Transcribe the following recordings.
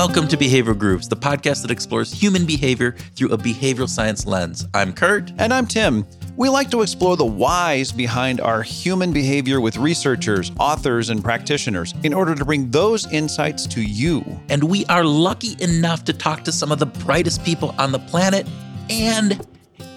Welcome to Behavioral Grooves, the podcast that explores human behavior through a behavioral science lens. I'm Kurt. And I'm Tim. We like to explore the whys behind our human behavior with researchers, authors, and practitioners in order to bring those insights to you. And we are lucky enough to talk to some of the brightest people on the planet and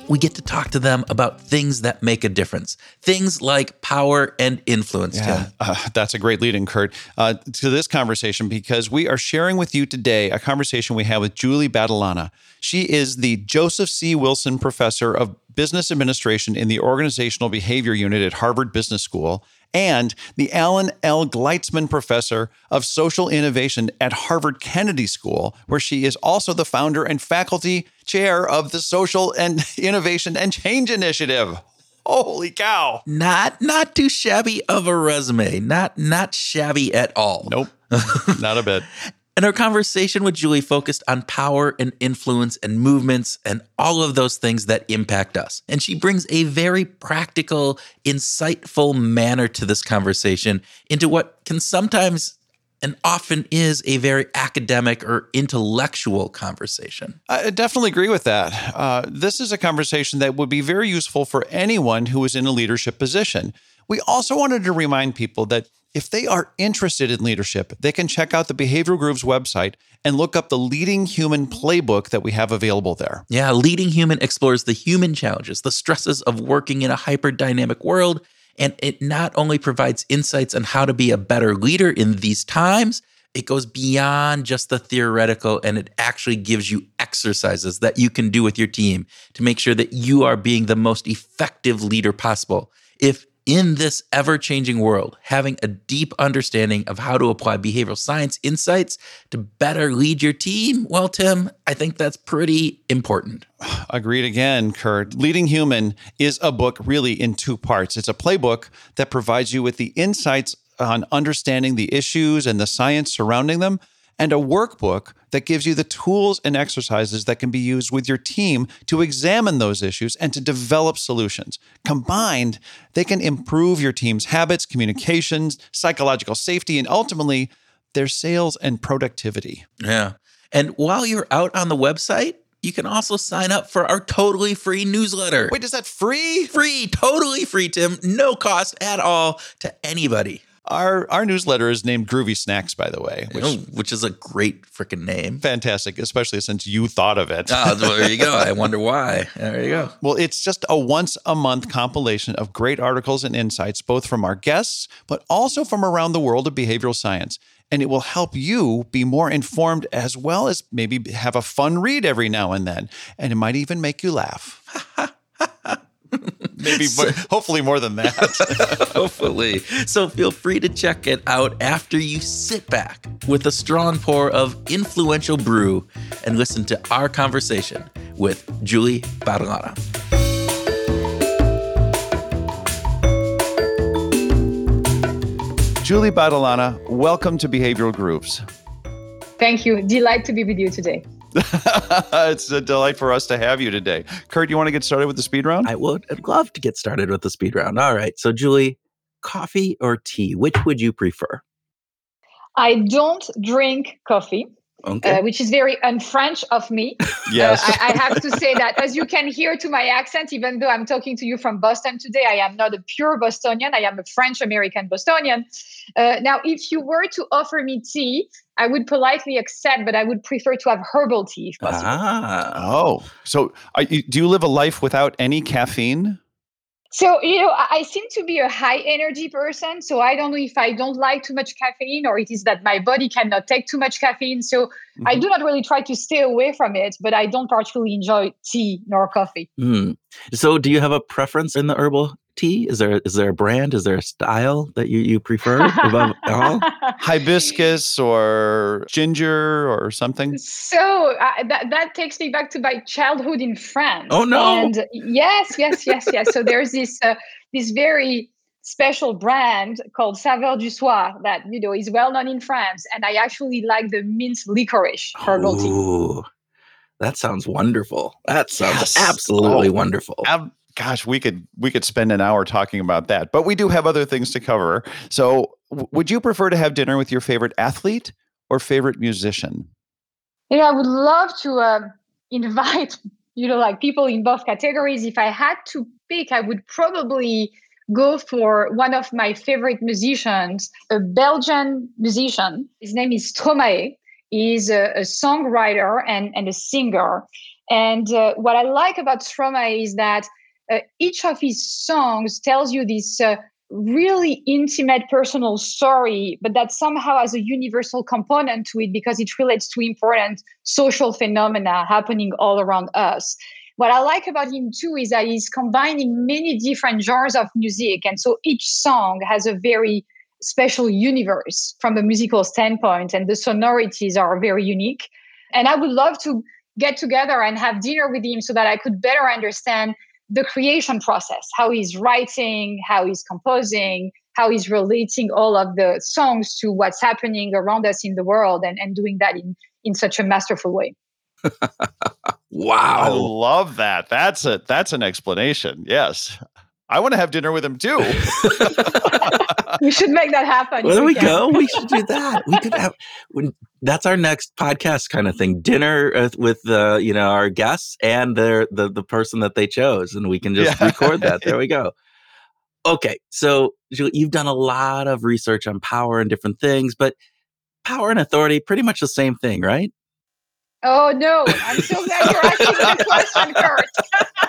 we get to talk to them about things that make a difference. Things like power and influence, yeah, uh, that's a great lead in, Kurt, uh, to this conversation because we are sharing with you today a conversation we had with Julie Battilana. She is the Joseph C. Wilson Professor of Business Administration in the Organizational Behavior Unit at Harvard Business School and the Alan L. Gleitsman Professor of Social Innovation at Harvard Kennedy School, where she is also the founder and faculty chair of the Social and Innovation and Change Initiative. Holy cow. Not not too shabby of a resume. Not not shabby at all. Nope. not a bit. And our conversation with Julie focused on power and influence and movements and all of those things that impact us. And she brings a very practical, insightful manner to this conversation into what can sometimes and often is a very academic or intellectual conversation. I definitely agree with that. Uh, this is a conversation that would be very useful for anyone who is in a leadership position. We also wanted to remind people that if they are interested in leadership, they can check out the Behavioral Grooves website and look up the Leading Human playbook that we have available there. Yeah, Leading Human explores the human challenges, the stresses of working in a hyper dynamic world. And it not only provides insights on how to be a better leader in these times, it goes beyond just the theoretical and it actually gives you exercises that you can do with your team to make sure that you are being the most effective leader possible. If in this ever changing world, having a deep understanding of how to apply behavioral science insights to better lead your team, well, Tim, I think that's pretty important. Agreed again, Kurt. Leading Human is a book really in two parts. It's a playbook that provides you with the insights on understanding the issues and the science surrounding them and a workbook that gives you the tools and exercises that can be used with your team to examine those issues and to develop solutions. Combined, they can improve your team's habits, communications, psychological safety, and ultimately their sales and productivity. Yeah. And while you're out on the website, you can also sign up for our totally free newsletter. Wait, is that free? Free, totally free, Tim. No cost at all to anybody. Our our newsletter is named Groovy Snacks, by the way, which, oh, which is a great freaking name. Fantastic, especially since you thought of it. oh, there you go. I wonder why. There you go. Well, it's just a once a month compilation of great articles and insights, both from our guests, but also from around the world of behavioral science. And it will help you be more informed as well as maybe have a fun read every now and then. And it might even make you laugh. Maybe, so, hopefully, more than that. hopefully. So, feel free to check it out after you sit back with a strong pour of influential brew and listen to our conversation with Julie Battilana. Julie Battilana, welcome to Behavioral Grooves. Thank you. Delight to be with you today. It's a delight for us to have you today. Kurt, you want to get started with the speed round? I would I'd love to get started with the speed round. All right. So, Julie, coffee or tea, which would you prefer? I don't drink coffee. Okay. Uh, which is very un-French of me. yes, uh, I, I, have to say that. As you can hear to my accent, even though I'm talking to you from Boston today, I am not a pure Bostonian. I am a French American Bostonian. Uh, now, if you were to offer me tea, I would politely accept, but I would prefer to have herbal tea if possible. Ah, oh, so you, do you live a life without any caffeine? So, you know, I seem to be a high energy person. So I don't know if I don't like too much caffeine or it is that my body cannot take too much caffeine. So mm-hmm. I do not really try to stay away from it, but I don't particularly enjoy tea nor coffee. Mm. So do you have a preference in the herbal tea? Is there is there a brand? Is there a style that you, you prefer above all? Hibiscus or ginger or something? So uh, that, that takes me back to my childhood in France. Oh, no. And yes, yes, yes, yes. so there's this, uh, this very special brand called Saveur du Soir that, you know, is well known in France. And I actually like the mint licorice herbal Ooh. tea. That sounds wonderful. That sounds yes. absolutely oh, wonderful. Ab- gosh, we could we could spend an hour talking about that, but we do have other things to cover. So, w- would you prefer to have dinner with your favorite athlete or favorite musician? You know, I would love to uh, invite, you know, like people in both categories. If I had to pick, I would probably go for one of my favorite musicians, a Belgian musician. His name is Stromae. He's a, a songwriter and, and a singer. And uh, what I like about Stromae is that uh, each of his songs tells you this uh, really intimate personal story, but that somehow has a universal component to it because it relates to important social phenomena happening all around us. What I like about him too is that he's combining many different genres of music. And so each song has a very special universe from a musical standpoint, and the sonorities are very unique. And I would love to get together and have dinner with him so that I could better understand the creation process, how he's writing, how he's composing, how he's relating all of the songs to what's happening around us in the world and, and doing that in, in such a masterful way. wow. I love that. That's a that's an explanation. Yes. I want to have dinner with him too. we should make that happen. Well, there we go. We should do that. We could have. When, that's our next podcast kind of thing. Dinner with the you know our guests and their the the person that they chose, and we can just yeah. record that. There we go. Okay, so you've done a lot of research on power and different things, but power and authority pretty much the same thing, right? Oh no! I'm so glad you're asking the question, Kurt.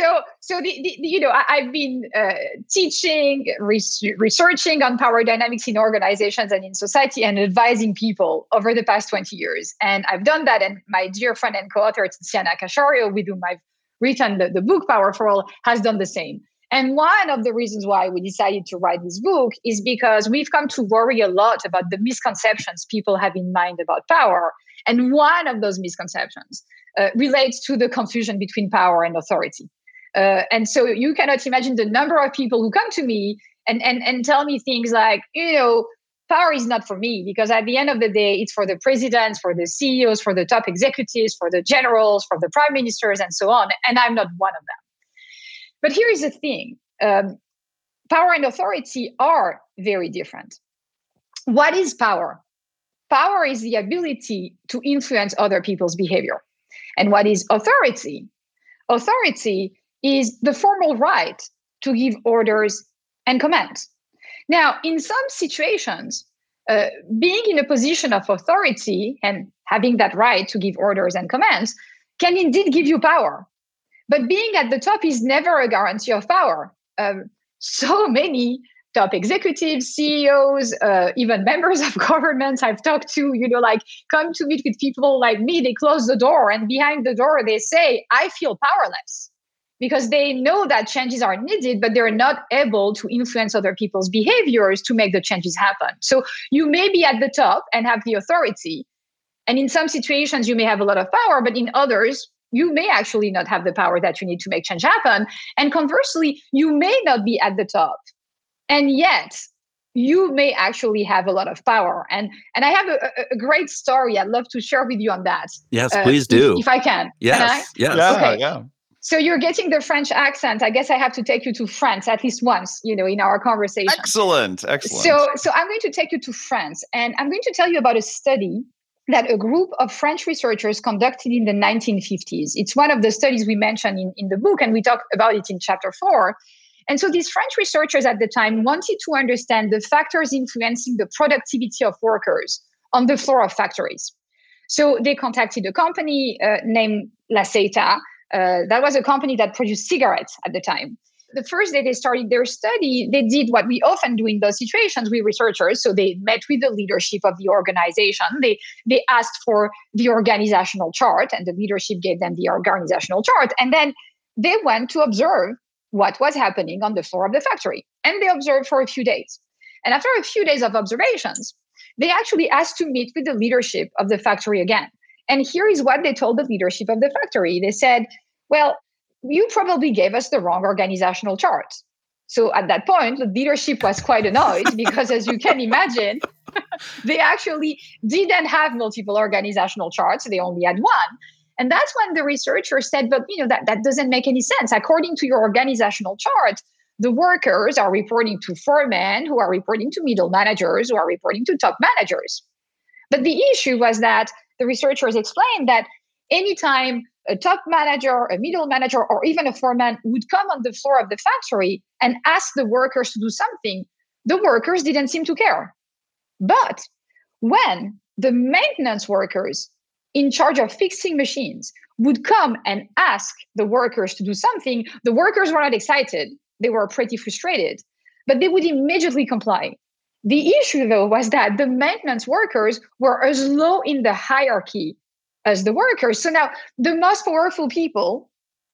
so so the, the, you know I, have been uh, teaching res- researching on power dynamics in organizations and in society and advising people over the past 20 years. And i've done that and my dear friend and co-author tiziana casciaro with whom i've written the, the book power for all has done the same. And one of the reasons why we decided to write this book is because we've come to worry a lot about the misconceptions people have in mind about power. And one of those misconceptions uh, relates to the confusion between power and authority uh, and so you cannot imagine the number of people who come to me and, and, and tell me things like, you know, power is not for me because at the end of the day, it's for the presidents, for the CEOs, for the top executives, for the generals, for the prime ministers, and so on. And I'm not one of them. But here is the thing um, power and authority are very different. What is power? Power is the ability to influence other people's behavior. And what is authority? Authority is the formal right to give orders and commands. Now, in some situations, uh, being in a position of authority and having that right to give orders and commands can indeed give you power. But being at the top is never a guarantee of power. Um, so many top executives, CEOs, uh, even members of governments I've talked to, you know, like come to meet with people like me, they close the door and behind the door they say, I feel powerless because they know that changes are needed, but they're not able to influence other people's behaviors to make the changes happen. So you may be at the top and have the authority. And in some situations, you may have a lot of power, but in others, you may actually not have the power that you need to make change happen. And conversely, you may not be at the top. And yet, you may actually have a lot of power. And and I have a, a great story I'd love to share with you on that. Yes, uh, please do. If, if, I can. Yes. Can I? Yes. Yeah, okay. yeah. So you're getting the French accent. I guess I have to take you to France at least once, you know, in our conversation. Excellent, excellent. So so I'm going to take you to France and I'm going to tell you about a study that a group of French researchers conducted in the 1950s. It's one of the studies we mentioned in, in the book, and we talk about it in chapter four. And so these French researchers at the time wanted to understand the factors influencing the productivity of workers on the floor of factories. So they contacted a company uh, named La SEITA, uh, that was a company that produced cigarettes at the time. The first day they started their study, they did what we often do in those situations with researchers. So they met with the leadership of the organization. They they asked for the organizational chart, and the leadership gave them the organizational chart. And then they went to observe what was happening on the floor of the factory. And they observed for a few days. And after a few days of observations, they actually asked to meet with the leadership of the factory again. And here is what they told the leadership of the factory. They said, well, you probably gave us the wrong organizational chart. So at that point, the leadership was quite annoyed because, as you can imagine, they actually didn't have multiple organizational charts. They only had one. And that's when the researcher said, but you know, that, that doesn't make any sense. According to your organizational chart, the workers are reporting to foremen who are reporting to middle managers who are reporting to top managers. But the issue was that the researchers explained that anytime a top manager, a middle manager, or even a foreman would come on the floor of the factory and ask the workers to do something, the workers didn't seem to care. But when the maintenance workers in charge of fixing machines would come and ask the workers to do something, the workers were not excited. They were pretty frustrated, but they would immediately comply. The issue, though, was that the maintenance workers were as low in the hierarchy as the workers. So now the most powerful people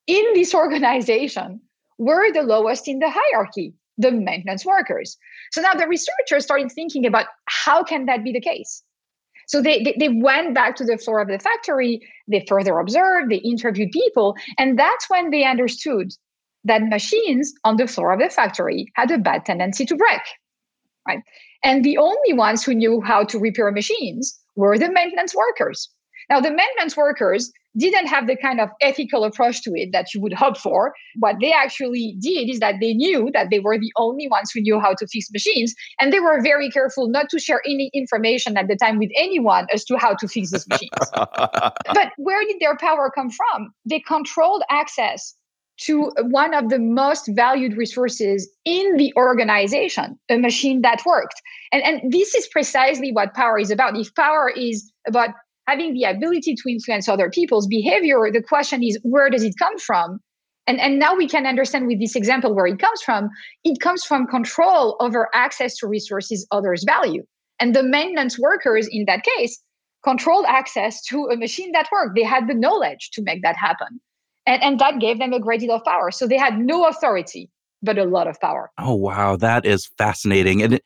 in this organization were the lowest in the hierarchy, the maintenance workers. So now the researchers started thinking about how can that be the case? So they, they, they went back to the floor of the factory, they further observed, they interviewed people, and that's when they understood that machines on the floor of the factory had a bad tendency to break. Right. And the only ones who knew how to repair machines were the maintenance workers. Now, the maintenance workers didn't have the kind of ethical approach to it that you would hope for. What they actually did is that they knew that they were the only ones who knew how to fix machines. And they were very careful not to share any information at the time with anyone as to how to fix these machines. but where did their power come from? They controlled access to one of the most valued resources in the organization, a machine that worked. And, and this is precisely what power is about. If power is about having the ability to influence other people's behavior, the question is where does it come from? And, and now we can understand with this example where it comes from. It comes from control over access to resources others value. And the maintenance workers in that case controlled access to a machine that worked. They had the knowledge to make that happen. And, and that gave them a great deal of power. So they had no authority, but a lot of power. Oh, wow. That is fascinating. And it,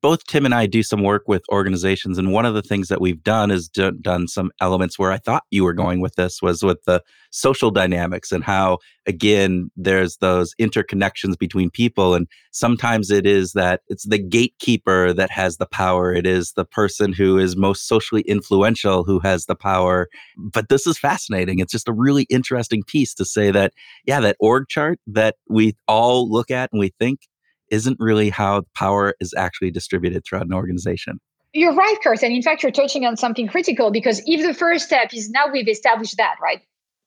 both Tim and I do some work with organizations, and one of the things that we've done is d- done some elements where I thought you were going with this was with the social dynamics and how, again, there's those interconnections between people, and sometimes it is that it's the gatekeeper that has the power. It is the person who is most socially influential who has the power. But this is fascinating. It's just a really interesting piece to say that, yeah, that org chart that we all look at and we think isn't really how power is actually distributed throughout an organization. You're right, Kurt. And in fact, you're touching on something critical because if the first step is now we've established that, right?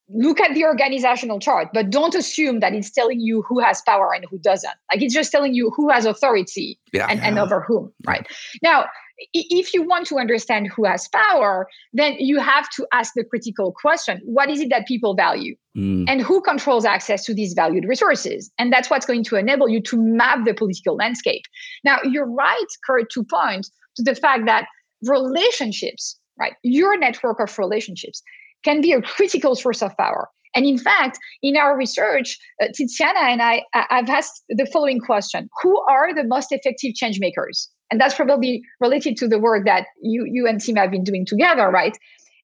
Look at the organizational chart, but don't assume that it's telling you who has power and who doesn't. Like it's just telling you who has authority yeah, and, yeah. and over whom, right? Yeah. Now, if you want to understand who has power, then you have to ask the critical question what is it that people value? Mm. And who controls access to these valued resources? And that's what's going to enable you to map the political landscape. Now, you're right, Kurt, to point to the fact that relationships, right, your network of relationships can be a critical source of power. And in fact, in our research, uh, Tiziana and I have asked the following question Who are the most effective change makers? And that's probably related to the work that you, you and Tim have been doing together, right?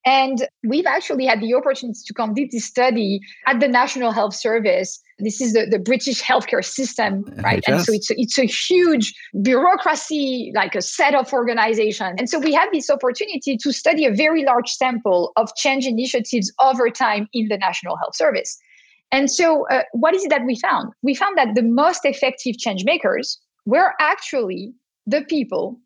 And we've actually had the opportunity to complete this study at the National Health Service. This is the, the British healthcare system, right? And so it's a, it's a huge bureaucracy, like a set of organization. And so we had this opportunity to study a very large sample of change initiatives over time in the National Health Service. And so, uh, what is it that we found? We found that the most effective change makers were actually the people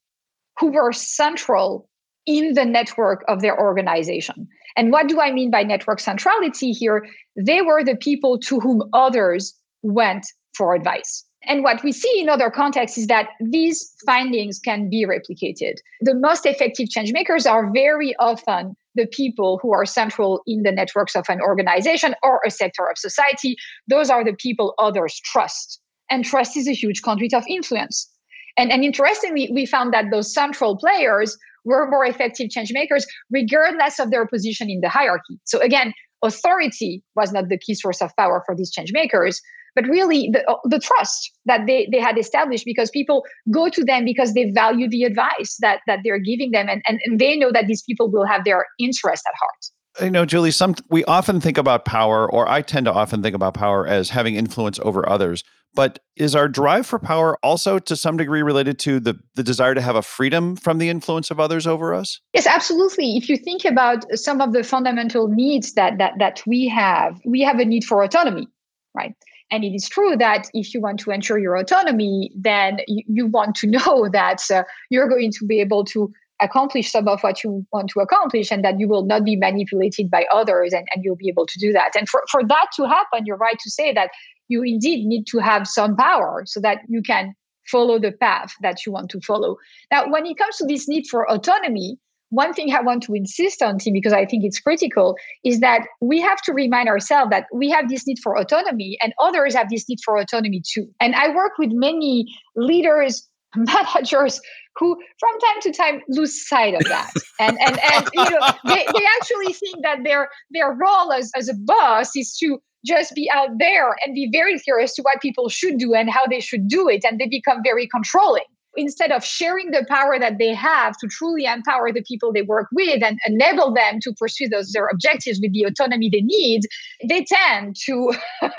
who were central in the network of their organization. And what do I mean by network centrality here? They were the people to whom others went for advice. And what we see in other contexts is that these findings can be replicated. The most effective change makers are very often the people who are central in the networks of an organization or a sector of society. Those are the people others trust. And trust is a huge conduit of influence. And, and interestingly, we found that those central players were more effective change makers, regardless of their position in the hierarchy. So again, authority was not the key source of power for these change makers, but really the, uh, the trust that they, they had established because people go to them because they value the advice that, that they're giving them and, and, and they know that these people will have their interest at heart you know julie some we often think about power or i tend to often think about power as having influence over others but is our drive for power also to some degree related to the, the desire to have a freedom from the influence of others over us? Yes, absolutely. If you think about some of the fundamental needs that that that we have, we have a need for autonomy, right? And it is true that if you want to ensure your autonomy, then you, you want to know that uh, you're going to be able to accomplish some of what you want to accomplish and that you will not be manipulated by others and, and you'll be able to do that. And for, for that to happen, you're right to say that you indeed need to have some power so that you can follow the path that you want to follow. Now, when it comes to this need for autonomy, one thing I want to insist on, Tim, because I think it's critical, is that we have to remind ourselves that we have this need for autonomy and others have this need for autonomy too. And I work with many leaders, managers who from time to time lose sight of that. and and and you know, they, they actually think that their their role as, as a boss is to just be out there and be very clear as to what people should do and how they should do it. And they become very controlling. Instead of sharing the power that they have to truly empower the people they work with and enable them to pursue those their objectives with the autonomy they need, they tend to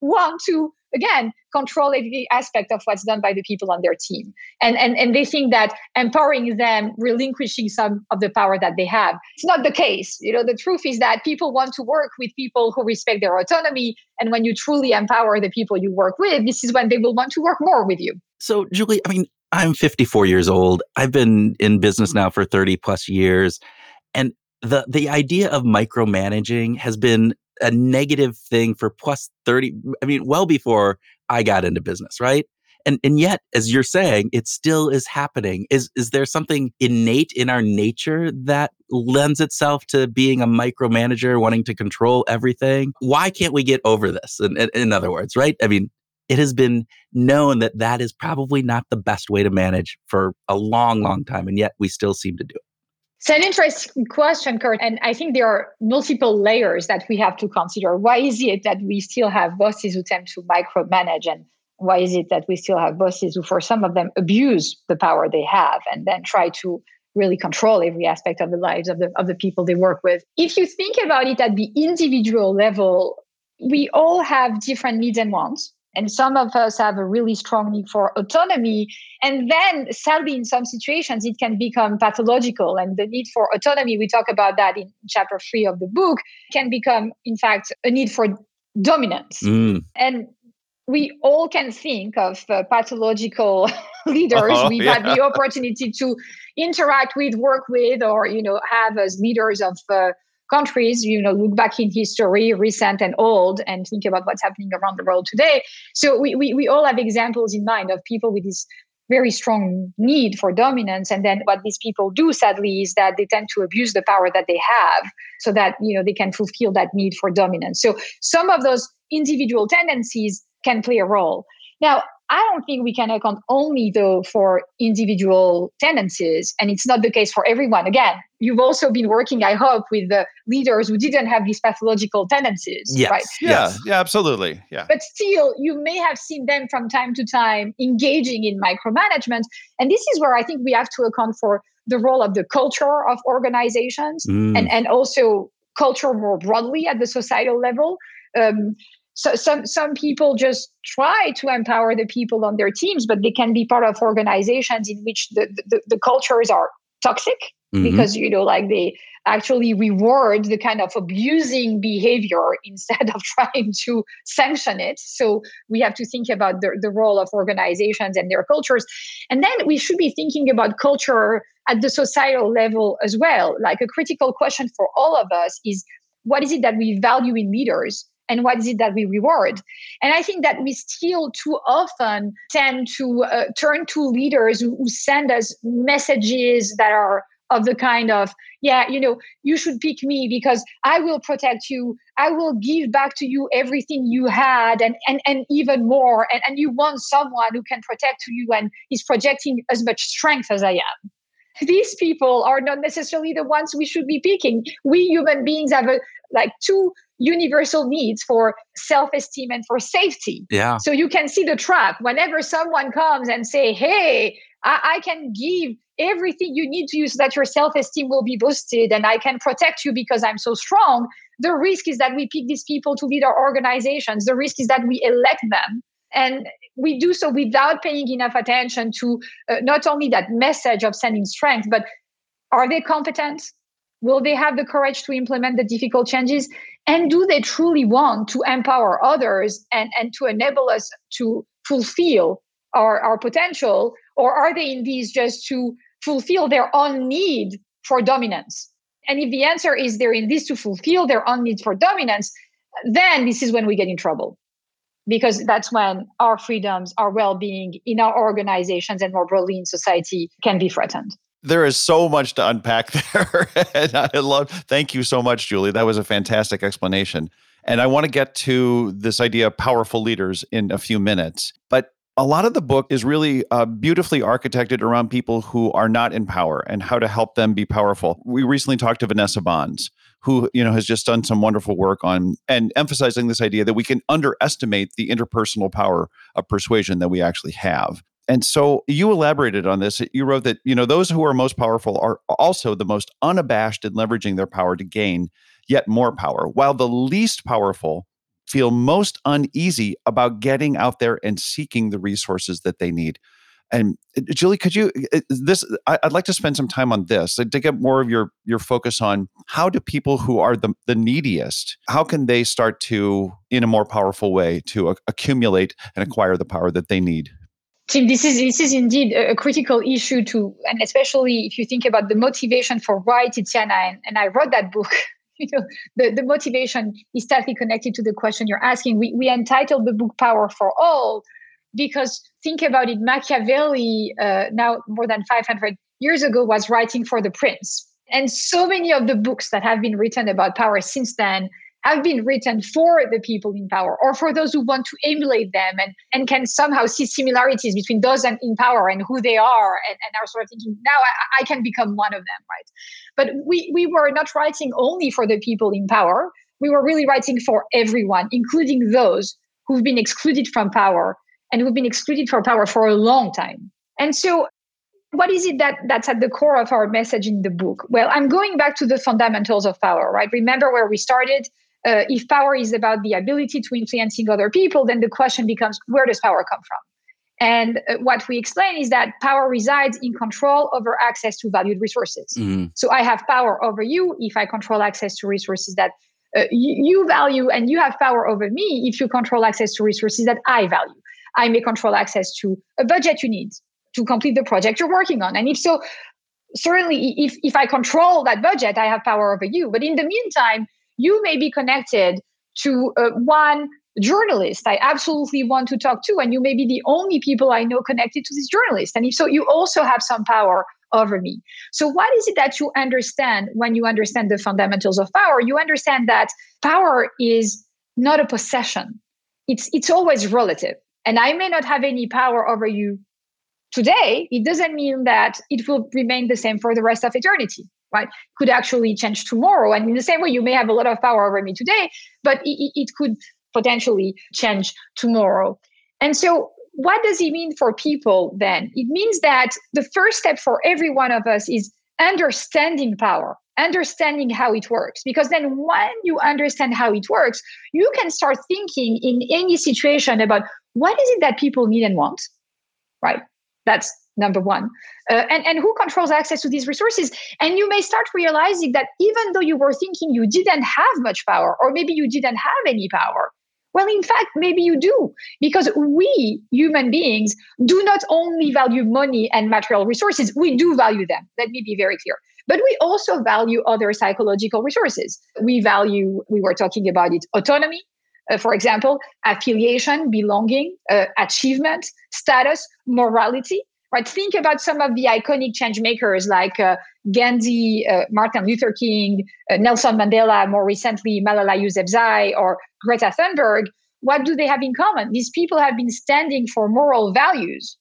want to again control every aspect of what's done by the people on their team. And, and and they think that empowering them relinquishing some of the power that they have. It's not the case. You know the truth is that people want to work with people who respect their autonomy. And when you truly empower the people you work with this is when they will want to work more with you. So julie i mean i'm 54 years old. I've been in business now for 30 plus years. And the the idea of micromanaging has been a negative thing for plus 30 i mean well before i got into business right? And and yet as you're saying it still is happening. Is is there something innate in our nature that lends itself to being a micromanager wanting to control everything? Why can't we get over this in, in, in other words right? I mean it has been known that that is probably not the best way to manage for a long long time and yet we still seem to do it it's an interesting question, Kurt. And I think there are multiple layers that we have to consider. Why is it that we still have bosses who tend to micromanage? And why is it that we still have bosses who, for some of them, abuse the power they have and then try to really control every aspect of the lives of the, of the people they work with? If you think about it at the individual level, we all have different needs and wants. And some of us have a really strong need for autonomy. And then, sadly, in some situations, it can become pathological. And the need for autonomy, we talk about that in chapter three of the book, can become, in fact, a need for dominance. Mm. And we all can think of uh, pathological leaders oh, we've yeah. had the opportunity to interact with work with or you know have as leaders of uh, countries, you know, look back in history, recent and old, and think about what's happening around the world today. So we, we, we all have examples in mind of people with this very strong need for dominance. And then what these people do, sadly, is that they tend to abuse the power that they have so that, you know, they can fulfill that need for dominance. So some of those individual tendencies can play a role. Now, I don't think we can account only though for individual tendencies, and it's not the case for everyone. Again, you've also been working, I hope, with the leaders who didn't have these pathological tendencies, yes. right? Yeah, yes. yeah, absolutely. Yeah. But still, you may have seen them from time to time engaging in micromanagement, and this is where I think we have to account for the role of the culture of organizations mm. and and also culture more broadly at the societal level. Um, so some some people just try to empower the people on their teams but they can be part of organizations in which the the, the cultures are toxic mm-hmm. because you know like they actually reward the kind of abusing behavior instead of trying to sanction it. So we have to think about the, the role of organizations and their cultures. And then we should be thinking about culture at the societal level as well. Like a critical question for all of us is what is it that we value in leaders and what is it that we reward? And i think that we still too often tend to uh, turn to leaders who, who send us messages that are of the kind of yeah you know you should pick me because i will protect you. I will give back to you everything you had and and, and even more. And, and you want someone who can protect you and is projecting as much strength as i am. These people are not necessarily the ones we should be picking. We human beings have a like two universal needs for self-esteem and for safety. Yeah. So you can see the trap. Whenever someone comes and say, "Hey, I, I can give everything you need to use so that your self-esteem will be boosted and I can protect you because I'm so strong," the risk is that we pick these people to lead our organizations. The risk is that we elect them. And we do so without paying enough attention to uh, not only that message of sending strength, but are they competent? Will they have the courage to implement the difficult changes? And do they truly want to empower others and, and to enable us to fulfill our, our potential? Or are they in these just to fulfill their own need for dominance. And if the answer is they're in this to fulfill their own need for dominance, then this is when we get in trouble. Because that's when our freedoms, our well being in our organizations and more broadly in society can be threatened. There is so much to unpack there. and I love, thank you so much, Julie. That was a fantastic explanation. And I want to get to this idea of powerful leaders in a few minutes. But a lot of the book is really uh, beautifully architected around people who are not in power and how to help them be powerful. We recently talked to Vanessa Bohns, who you know has just done some wonderful work on and emphasizing this idea that we can underestimate the interpersonal power of persuasion that we actually have. And so you elaborated on this. You wrote that you know those who are most powerful are also the most unabashed in leveraging their power to gain yet more power, while the least powerful feel most uneasy about getting out there and seeking the resources that they need. And uh, Julie, could you uh, this? I'd like to spend some time on this to get more of your your focus on how do people who are the the neediest how can they start to in a more powerful way to accumulate and acquire the power that they need. Tim, this is this is indeed a critical issue to, and especially if you think about the motivation for why Tiziana and, and I wrote that book you know, the, the motivation is tightly connected to the question you're asking. We, we entitled the book Power for All because think about it, Machiavelli, uh, now more than 500 years ago, was writing for the prince. And so many of the books that have been written about power since then have been written for the people in power or for those who want to emulate them and, and can somehow see similarities between those in power and who they are and, and are sort of thinking, now I, I can become one of them, right? But we, we were not writing only for the people in power. We were really writing for everyone, including those who've been excluded from power and who've been excluded from power for a long time. And so what is it that that's at the core of our message in the book well i'm going back to the fundamentals of power right remember where we started uh, if power is about the ability to influencing other people, then the question becomes where does power come from? And uh, what we explain is that power resides in control over access to valued resources. Mm-hmm. So I have power over you if I control access to resources that uh, you, you value, and you have power over me if you control access to resources that I value. I may control access to a budget you need to complete the project you're working on. And if so, certainly if, if I control that budget, I have power over you. But in the meantime, you may be connected to uh, one journalist I absolutely want to talk to, and you may be the only people I know connected to this journalist. And if so, you also have some power over me. So, what is it that you understand when you understand the fundamentals of power? You understand that power is not a possession, it's, it's always relative. And I may not have any power over you today. It doesn't mean that it will remain the same for the rest of eternity right could actually change tomorrow. And in the same way you may have a lot of power over me today but it, it could potentially change tomorrow. And so what does it mean for people then? It means that the first step for every one of us is understanding power understanding how it works. Because then when you understand how it works you can start thinking in any situation about what is it that people need and want right? That's number one. Uh, and, and who controls access to these resources? And you may start realizing that even though you were thinking you didn't have much power, or maybe you didn't have any power, well, in fact, maybe you do, because we human beings do not only value money and material resources, we do value them. Let me be very clear. But we also value other psychological resources. We value, we were talking about it, autonomy, uh, for example, affiliation, belonging, uh, achievement, status, morality right? Think about some of the iconic change makers like uh, Gandhi, uh, Martin Luther King, uh, Nelson Mandela, more recently Malala Yousafzai or Greta Thunberg. What do they have in common? These people have been standing for moral values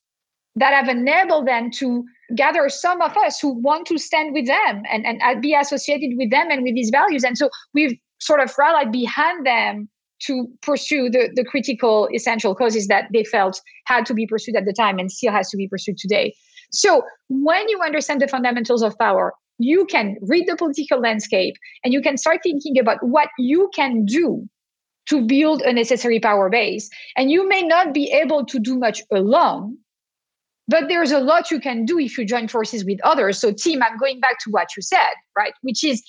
that have enabled them to gather some of us who want to stand with them and, and be associated with them and with these values. And so we've sort of rallied behind them to pursue the, the critical essential causes that they felt had to be pursued at the time and still has to be pursued today. So when you understand the fundamentals of power, you can read the political landscape and you can start thinking about what you can do to build a necessary power base. And you may not be able to do much alone, but there's a lot you can do if you join forces with others. So, Tim, I'm going back to what you said, right? Which is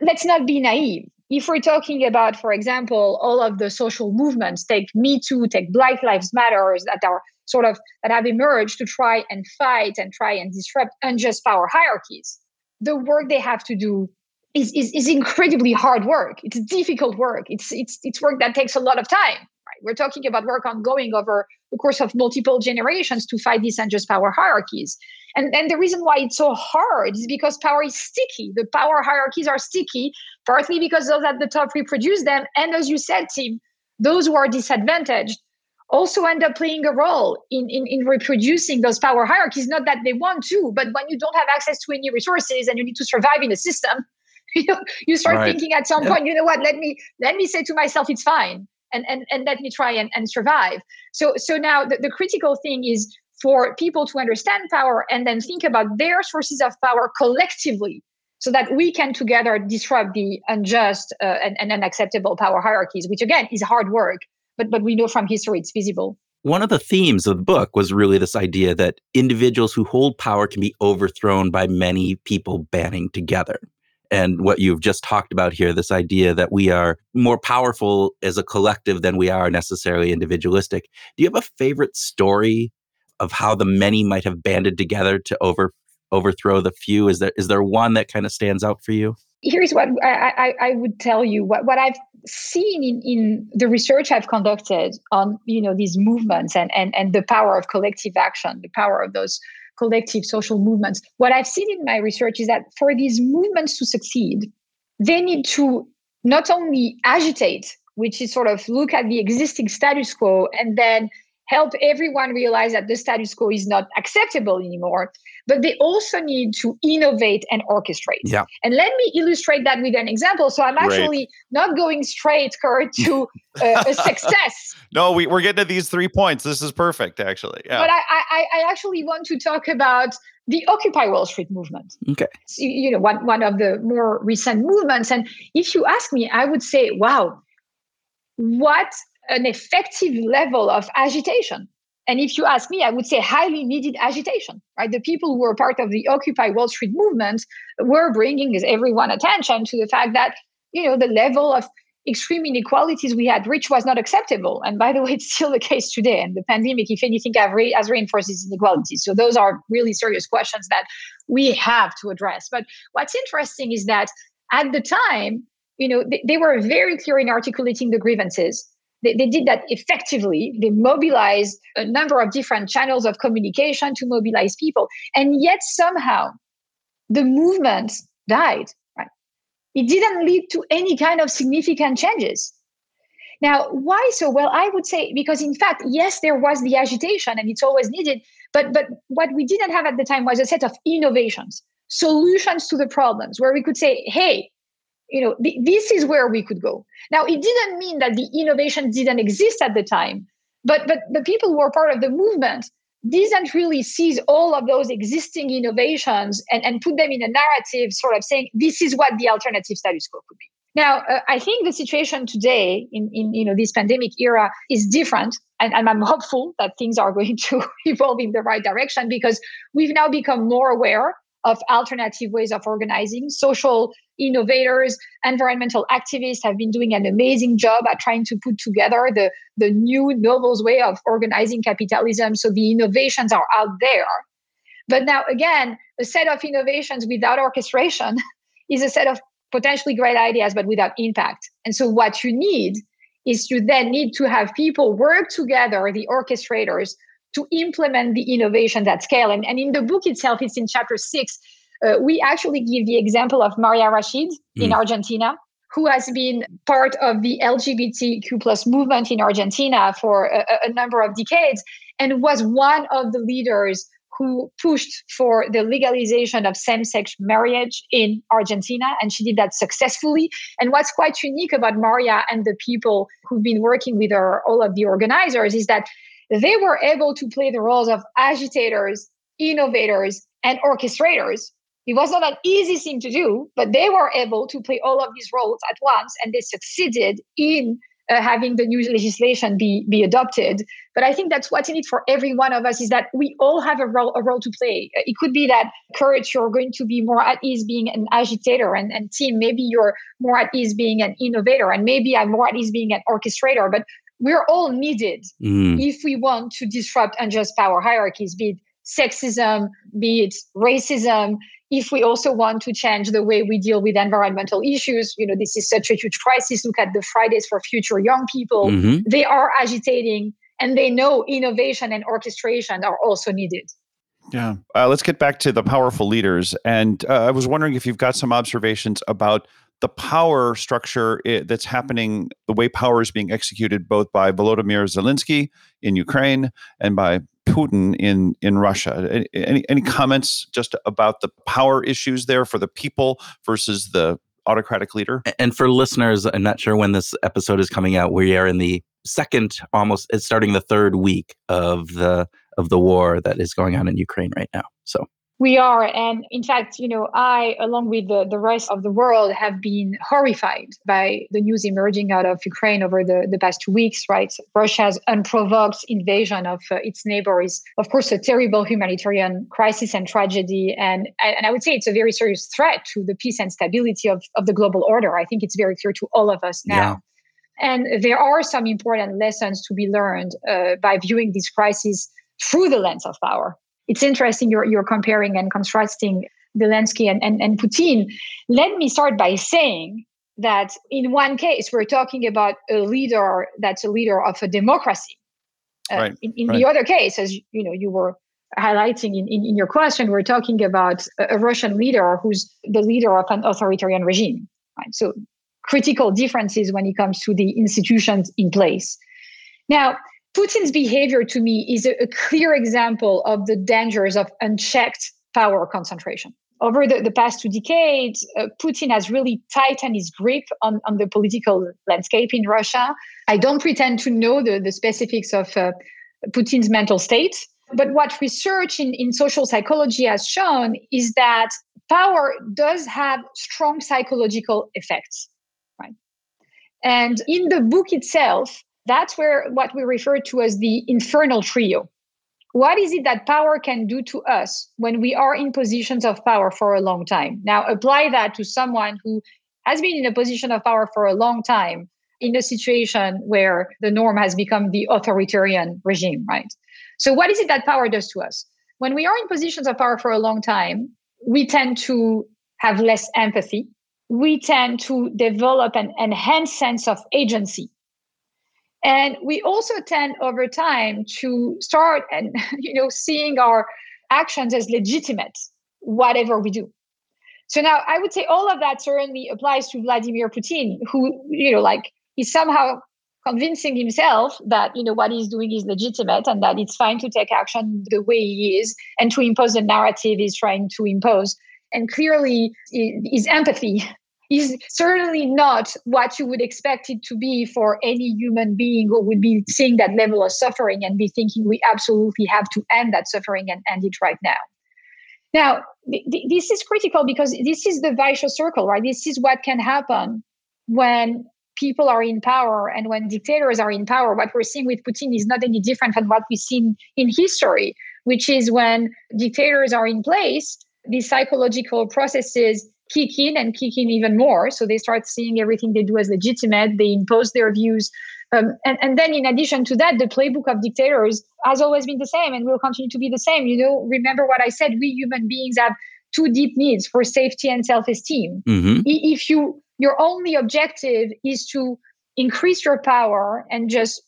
let's not be naive if we're talking about, for example, all of the social movements, take Me Too, take Black Lives Matter, that are sort of that have emerged to try and fight and try and disrupt unjust power hierarchies, the work they have to do is, is, is incredibly hard work. It's difficult work. It's, it's, it's work that takes a lot of time. Right? We're talking about work ongoing over the course of multiple generations to fight these unjust power hierarchies. And, and the reason why it's so hard is because power is sticky. The power hierarchies are sticky, partly because those at the top reproduce them. And as you said, Tim, those who are disadvantaged also end up playing a role in, in, in reproducing those power hierarchies. Not that they want to, but when you don't have access to any resources and you need to survive in a system, you, you start right. thinking at some point, you know what, let me let me say to myself, it's fine. And, and, and let me try and, and survive. So so now the, the critical thing is for people to understand power and then think about their sources of power collectively so that we can together disrupt the unjust uh, and, and unacceptable power hierarchies, which again is hard work, but, but we know from history it's feasible. One of the themes of the book was really this idea that individuals who hold power can be overthrown by many people banding together. And what you've just talked about here, this idea that we are more powerful as a collective than we are necessarily individualistic. Do you have a favorite story of how the many might have banded together to over overthrow the few? Is there is there one that kind of stands out for you? Here's what I, I, I would tell you. What, what I've seen in, in the research I've conducted on you know these movements and, and, and the power of collective action, the power of those collective social movements. What I've seen in my research is that for these movements to succeed, they need to not only agitate, which is sort of look at the existing status quo and then help everyone realize that the status quo is not acceptable anymore. But they also need to innovate and orchestrate. Yeah. And let me illustrate that with an example. So I'm actually not going straight, Kurt, to uh, a success. no, we, we're getting to these three points. This is perfect, actually. Yeah. But I, I, I actually want to talk about the Occupy Wall Street movement. Okay. So, you know, one, one of the more recent movements. And if you ask me, I would say, wow, what an effective level of agitation. And if you ask me, I would say highly needed agitation, right? The people who were part of the Occupy Wall Street movement were bringing everyone attention to the fact that, you know, the level of extreme inequalities we had reached was not acceptable. And by the way, it's still the case today. And the pandemic, if anything, has reinforced these inequalities. So those are really serious questions that we have to address. But what's interesting is that at the time, you know, they, they were very clear in articulating the grievances they, they did that effectively. They mobilized a number of different channels of communication to mobilize people. And yet somehow the movement died. Right? It didn't lead to any kind of significant changes. Now, why so? Well, I would say because in fact, yes, there was the agitation and it's always needed, but but what we didn't have at the time was a set of innovations, solutions to the problems where we could say, hey, you know, th- this is where we could go. Now, it didn't mean that the innovation didn't exist at the time, but but the people who were part of the movement didn't really seize all of those existing innovations and, and put them in a narrative, sort of saying this is what the alternative status quo could be. Now, uh, I think the situation today in, in you know this pandemic era is different, and, and I'm hopeful that things are going to evolve in the right direction because we've now become more aware of alternative ways of organizing. Social innovators, environmental activists have been doing an amazing job at trying to put together the, the new nobles way of organizing capitalism. So the innovations are out there. But now, again, a set of innovations without orchestration is a set of potentially great ideas, but without impact. And so, what you need is you then need to have people work together, the orchestrators, to implement the innovations at scale. And, and in the book itself, it's in chapter six, uh, we actually give the example of Maria Rachid mm. in Argentina, who has been part of the LGBTQ plus movement in Argentina for a, a number of decades and was one of the leaders who pushed for the legalization of same-sex marriage in Argentina, and she did that successfully. And what's quite unique about Maria and the people who've been working with her, all of the organizers, is that they were able to play the roles of agitators, innovators, and orchestrators. It was not an easy thing to do, but they were able to play all of these roles at once, and they succeeded in uh, having the new legislation be be adopted. But I think that's what's in it for every one of us is that we all have a role a role to play. It could be that Kurt, you're going to be more at ease being an agitator, and and Tim, maybe you're more at ease being an innovator, and maybe I'm more at ease being an orchestrator. But we're all needed mm. if we want to disrupt unjust power hierarchies, be it sexism, be it racism, if we also want to change the way we deal with environmental issues, you know, this is such a huge crisis. Look at the Fridays for Future young people. Mm-hmm. They are agitating and they know innovation and orchestration are also needed. Yeah. Uh, let's get back to the powerful leaders. And uh, I was wondering if you've got some observations about the power structure that's happening, the way power is being executed both by Volodymyr Zelensky in Ukraine and by Putin in in Russia. Any any comments just about the power issues there for the people versus the autocratic leader? And for listeners, I'm not sure when this episode is coming out. We are in the second, almost it's starting the third week of the of the war that is going on in Ukraine right now. So we are. And in fact, you know, I, along with the, the rest of the world, have been horrified by the news emerging out of Ukraine over the, the past two weeks, right? Russia's unprovoked invasion of uh, its neighbor is, of course, a terrible humanitarian crisis and tragedy. And, and I would say it's a very serious threat to the peace and stability of, of the global order. I think it's very clear to all of us now. Yeah. And there are some important lessons to be learned uh, by viewing this crisis through the lens of power it's interesting you're, you're comparing and contrasting Zelensky and, and, and Putin. Let me start by saying that in one case, we're talking about a leader that's a leader of a democracy. Uh, right, in, in right. the other case, as you know, you were highlighting in, in, in your question, we're talking about a, a, Russian leader who's the leader of an authoritarian regime. Right? So critical differences when it comes to the institutions in place. Now, Putin's behavior to me is a, a clear example of the dangers of unchecked power concentration. Over the, the past two decades, uh, Putin has really tightened his grip on, on the political landscape in Russia. I don't pretend to know the, the specifics of uh, Putin's mental state, but what research in, in social psychology has shown is that power does have strong psychological effects. Right? And in the book itself, that's where what we refer to as the infernal trio. What is it that power can do to us when we are in positions of power for a long time? Now, apply that to someone who has been in a position of power for a long time in a situation where the norm has become the authoritarian regime, right? So, what is it that power does to us? When we are in positions of power for a long time, we tend to have less empathy. We tend to develop an enhanced sense of agency and we also tend over time to start and you know seeing our actions as legitimate, whatever we do. So now I would say all of that certainly applies to Vladimir Putin, who, you know, like is somehow convincing himself that, you know, what he's doing is legitimate and that it's fine to take action the way he is and to impose the narrative he's trying to impose. And clearly his empathy is certainly not what you would expect it to be for any human being who would be seeing that level of suffering and be thinking we absolutely have to end that suffering and end it right now. Now, th- th- this is critical because this is the vicious circle, right? This is what can happen when people are in power and when dictators are in power. What we're seeing with Putin is not any different than what we've seen in history, which is when dictators are in place, these psychological processes kick in and kick in even more. So they start seeing everything they do as legitimate. They impose their views. Um, and, and then in addition to that, the playbook of dictators has always been the same and will continue to be the same. You know, remember what I said, we human beings have two deep needs for safety and self-esteem. Mm-hmm. If you your only objective is to increase your power and just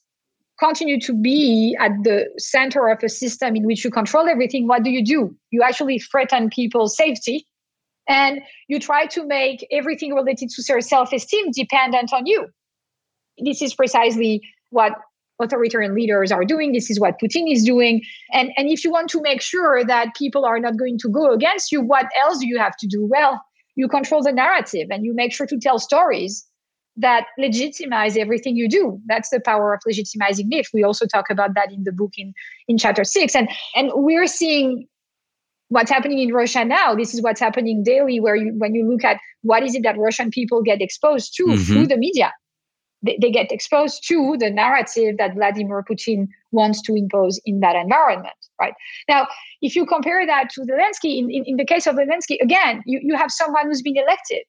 continue to be at the center of a system in which you control everything, what do you do? You actually threaten people's safety and you try to make everything related to their self-esteem dependent on you. This is precisely what authoritarian leaders are doing. This is what putin is doing. And and if you want to make sure that people are not going to go against you what else do you have to do? Well you control the narrative and you make sure to tell stories that legitimize everything you do. That's the power of legitimizing myth. We also talk about that in the book in in chapter 6 and and we're seeing what's happening in Russia now. This is what's happening daily, where you, when you look at what is it that Russian people get exposed to mm-hmm. through the media, they, they, get exposed to the narrative that Vladimir Putin wants to impose in that environment. Right now, if you compare that to Zelensky, in, in, in the case of Zelensky, again, you, you have someone who's been elected.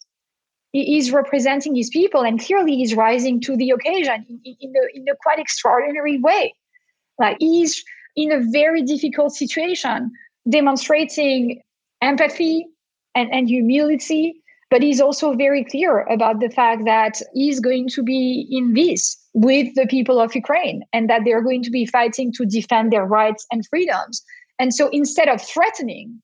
He is representing his people and clearly he's rising to the occasion in, in, a, in a quite extraordinary way. Like he's in a very difficult situation, demonstrating empathy and, and humility, but he's also very clear about the fact that he's going to be in this with the people of Ukraine and that they're going to be fighting to defend their rights and freedoms. And so instead of threatening,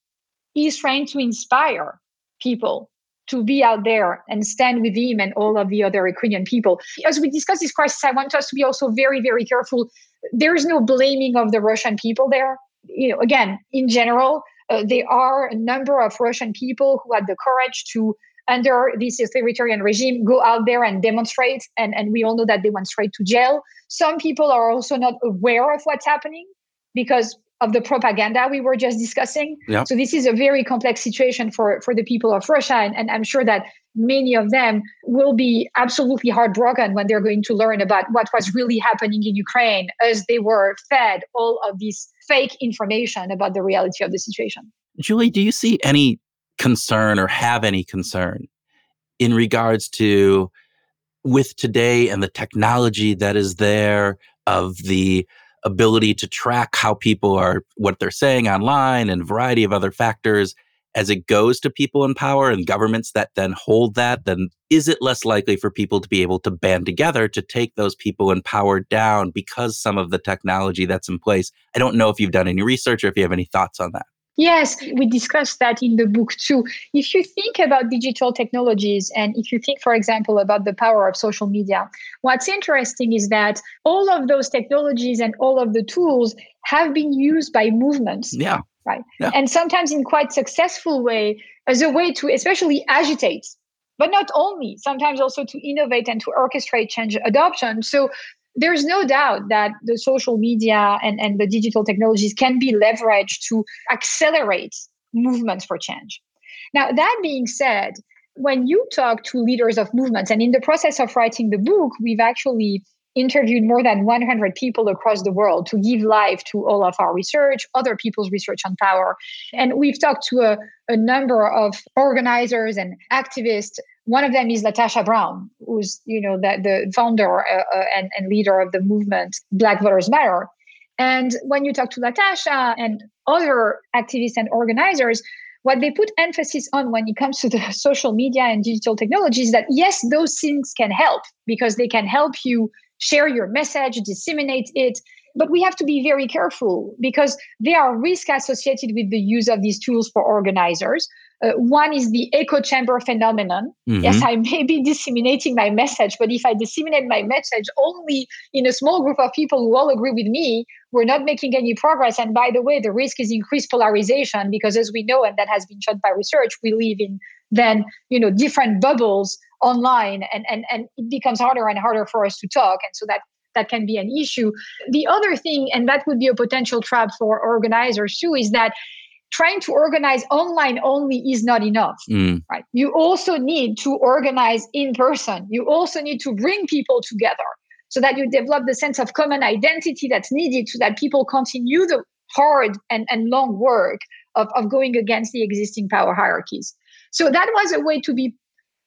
he's trying to inspire people to be out there and stand with him and all of the other Ukrainian people. As we discuss this crisis, I want us to be also very, very careful. There is no blaming of the Russian people there. You know, again, in general, uh, there are a number of Russian people who had the courage to, under this authoritarian regime, go out there and demonstrate. And, and we all know that they went straight to jail. Some people are also not aware of what's happening because of the propaganda we were just discussing. Yep. So this is a very complex situation for, for the people of Russia. And, and I'm sure that many of them will be absolutely heartbroken when they're going to learn about what was really happening in Ukraine as they were fed all of this fake information about the reality of the situation. Julie, do you see any concern or have any concern in regards to with today and the technology that is there of the ability to track how people are, what they're saying online and variety of other factors as it goes to people in power and governments that then hold that, then is it less likely for people to be able to band together to take those people in power down because some of the technology that's in place? I don't know if you've done any research or if you have any thoughts on that. Yes, we discussed that in the book too. If you think about digital technologies and if you think, for example, about the power of social media, what's interesting is that all of those technologies and all of the tools have been used by movements. Yeah. Right. Yeah. And sometimes in quite successful way as a way to especially agitate but not only sometimes also to innovate and to orchestrate change adoption so there's no doubt that the social media and, and the digital technologies can be leveraged to accelerate movements for change. Now, that being said, when you talk to leaders of movements, and in the process of writing the book, we've actually interviewed more than 100 people across the world to give life to all of our research, other people's research on power. And we've talked to a, a number of organizers and activists one of them is LaTosha Brown, who's you know the, the founder uh, uh, and, and leader of the movement Black Voters Matter. And when you talk to LaTosha and other activists and organizers, what they put emphasis on when it comes to the social media and digital technologies is that yes, those things can help because they can help you share your message, disseminate it. But we have to be very careful because there are risks associated with the use of these tools for organizers. Uh, one is the echo chamber phenomenon. Mm-hmm. Yes, I may be disseminating my message, but if I disseminate my message only in a small group of people who all agree with me, we're not making any progress. And by the way, the risk is increased polarization because, as we know, and that has been shown by research, we live in then you know different bubbles online, and and and it becomes harder and harder for us to talk, and so that that can be an issue. The other thing, and that would be a potential trap for organizers too, is that trying to organize online only is not enough mm. right you also need to organize in person you also need to bring people together so that you develop the sense of common identity that's needed so that people continue the hard and, and long work of, of going against the existing power hierarchies so that was a way to be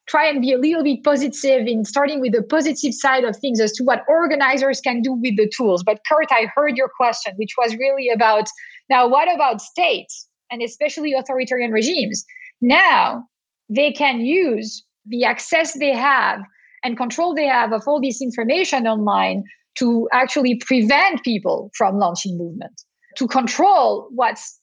try and be a little bit positive in starting with the positive side of things as to what organizers can do with the tools. But kurt i heard your question which was really about now what about states and especially authoritarian regimes, now they can use the access they have and control they have of all this information online to actually prevent people from launching movement, to control what's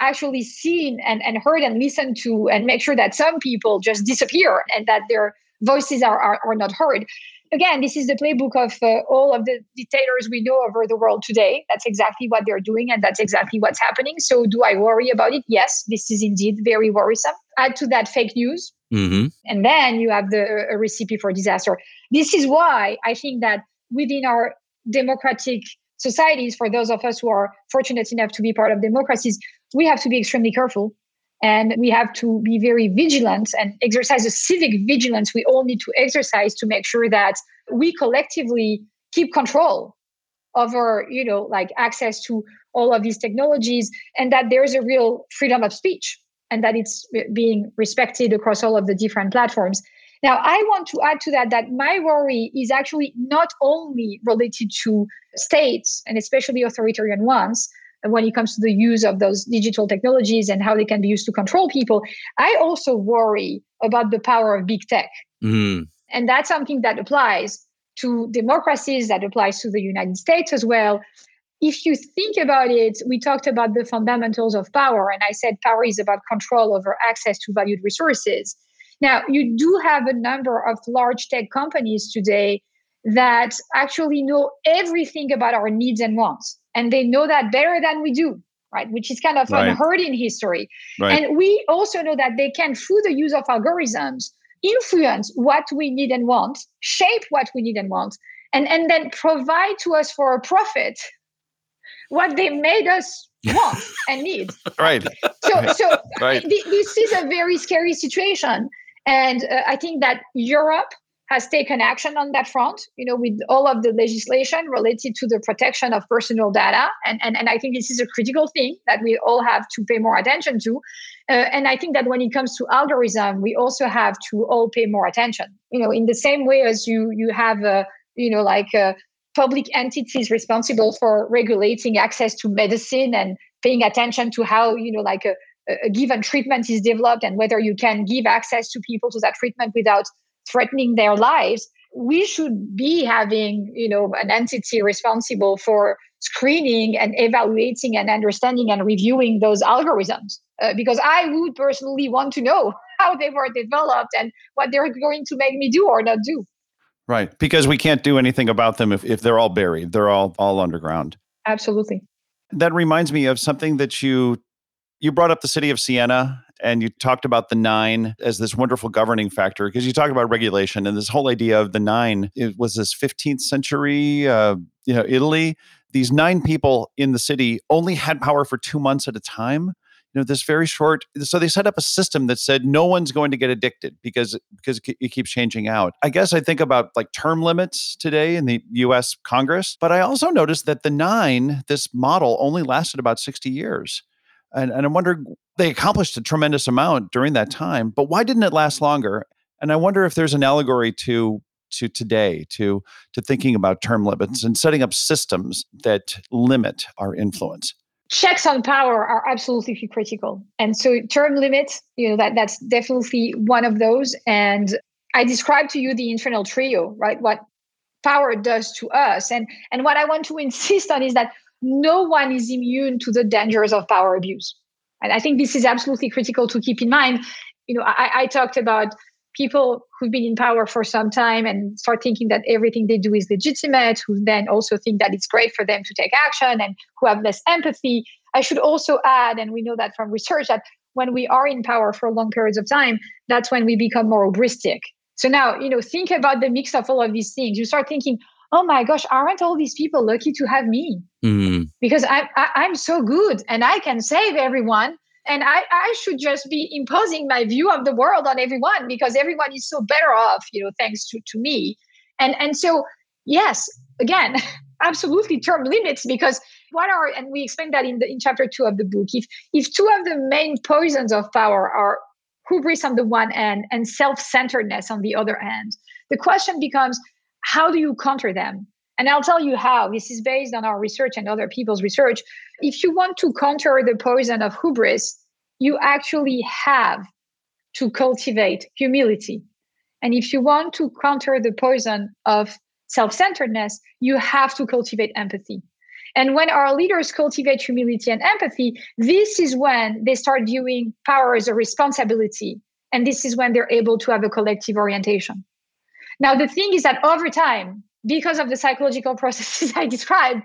actually seen and, and heard and listened to, and make sure that some people just disappear and that their voices are, are, are not heard again, this is the playbook of uh, all of the dictators we know over the world today. That's exactly what they're doing, and that's exactly what's happening. So, do I worry about it? Yes, this is indeed very worrisome. Add to that fake news, mm-hmm. and then you have the a recipe for disaster. This is why I think that within our democratic societies, for those of us who are fortunate enough to be part of democracies, we have to be extremely careful and we have to be very vigilant and exercise a civic vigilance we all need to exercise to make sure that we collectively keep control over, you know, like access to all of these technologies and that there's a real freedom of speech and that it's being respected across all of the different platforms. Now, I want to add to that that my worry is actually not only related to states and especially authoritarian ones when it comes to the use of those digital technologies and how they can be used to control people. I also worry about the power of big tech. Mm. And that's something that applies to democracies, that applies to the United States as well. If you think about it, we talked about the fundamentals of power, and I said power is about control over access to valued resources. Now, you do have a number of large tech companies today that actually know everything about our needs and wants, and they know that better than we do right? Which is kind of right. unheard in history. Right. And we also know that they can, through the use of algorithms, influence what we need and want, shape what we need and want, and, and then provide to us for a profit what they made us want and need. Right. So, so right. Th- this is a very scary situation. And uh, I think that Europe has taken action on that front, you know, with all of the legislation related to the protection of personal data. And, and, and I think this is a critical thing that we all have to pay more attention to. Uh, and I think that when it comes to algorithm, we also have to all pay more attention. You know, in the same way as you you have, uh, you know, like uh, public entities responsible for regulating access to medicine and paying attention to how, you know, like a, a given treatment is developed and whether you can give access to people to that treatment without threatening their lives we should be having you know an entity responsible for screening and evaluating and understanding and reviewing those algorithms. Uh, because i would personally want to know how they were developed and what they're going to make me do or not do. Right because we can't do anything about them if, if they're all buried they're all all underground. Absolutely. That reminds me of something that you you brought up the city of siena and you talked about the nine as this wonderful governing factor because you talk about regulation and this whole idea of the nine it was this 15th century uh, you know italy. These nine people in the city only had power for two months at a time you know this very short so they set up a system that said no one's going to get addicted because because it keeps changing out. I guess i think about like term limits today in the us congress but i also noticed that the nine this model only lasted about 60 years and, and I'm wondering, they accomplished a tremendous amount during that time, but why didn't it last longer? And I wonder if there's an allegory to to today to to thinking about term limits and setting up systems that limit our influence checks on power are absolutely critical and so term limits you know that that's definitely one of those and i described to you the infernal trio right what power does to us and and what i want to insist on is that no one is immune to the dangers of power abuse. And I think this is absolutely critical to keep in mind. You know, I, I talked about people who've been in power for some time and start thinking that everything they do is legitimate, who then also think that it's great for them to take action and who have less empathy. I should also add, and we know that from research, that when we are in power for long periods of time, that's when we become more hubristic. So now, you know, think about the mix of all of these things. You start thinking, oh my gosh, aren't all these people lucky to have me? Mm. Because I, I, am so good and I can save everyone. And I, I should just be imposing my view of the world on everyone because everyone is so better off, you know, thanks to, to me. And and so yes, again, absolutely term limits because what are and we explain that in the in chapter two of the book. If if two of the main poisons of power are hubris on the one end and self-centeredness on the other end, the question becomes how do you counter them? And I'll tell you how. This is based on our research and other people's research. If you want to counter the poison of hubris, you actually have to cultivate humility. And if you want to counter the poison of self centeredness, you have to cultivate empathy. And when our leaders cultivate humility and empathy, this is when they start viewing power as a responsibility. And this is when they're able to have a collective orientation. Now, the thing is that over time, because of the psychological processes I described,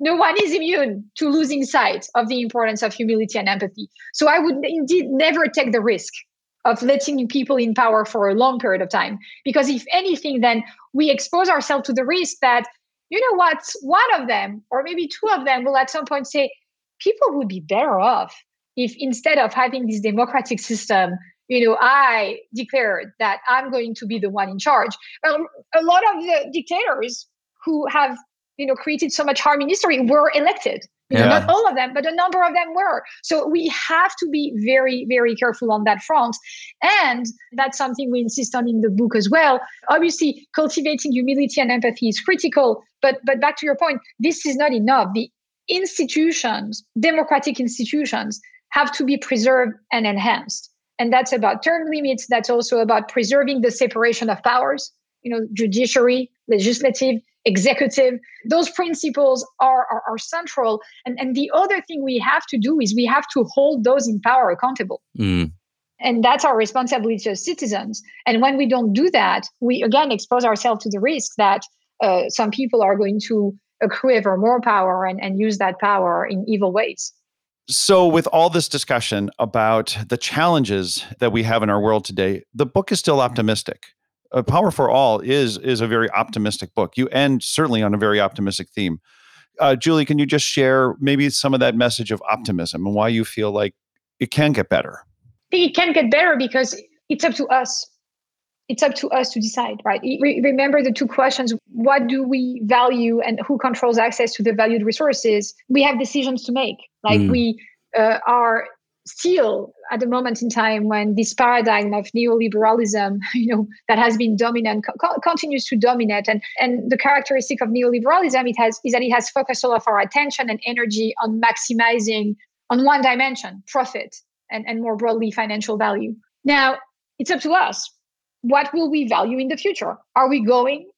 no one is immune to losing sight of the importance of humility and empathy. So I would indeed never take the risk of letting people in power for a long period of time. Because if anything, then we expose ourselves to the risk that, you know what, one of them, or maybe two of them, will at some point say, people would be better off if instead of having this democratic system you know, I declared that I'm going to be the one in charge. Um, a lot of the dictators who have, you know, created so much harm in history were elected yeah. Know, not all of them, but a number of them were. So we have to be very, very careful on that front. And that's something we insist on in the book as well. Obviously, cultivating humility and empathy is critical. But but back to your point, this is not enough. The institutions, democratic institutions, have to be preserved and enhanced. And that's about term limits. That's also about preserving the separation of powers, you know, judiciary, legislative, executive. Those principles are, are, are, central. And, and the other thing we have to do is we have to hold those in power accountable. Mm. and that's our responsibility as citizens. And when we don't do that we again expose ourselves to the risk that uh, some people are going to accrue ever more power and, and use that power in evil ways so, with all this discussion about the challenges that we have in our world today, the book is still optimistic uh, Power for All is is a very optimistic book. You end certainly on a very optimistic theme. Uh, Julie, can you just share maybe some of that message of optimism and why you feel like it can get better? It can get better because it's up to us. It's up to us to decide, right? Re- remember the two questions what do we value and who controls access to the valued resources? We have decisions to make. Like mm. we uh, are still at the moment in time when this paradigm of neoliberalism you know that has been dominant co- continues to dominate. And and the characteristic of neoliberalism it has is that it has focused all of our attention and energy on maximizing on one dimension profit and, and more broadly financial value. Now it's up to us. What will we value in the future? Are we going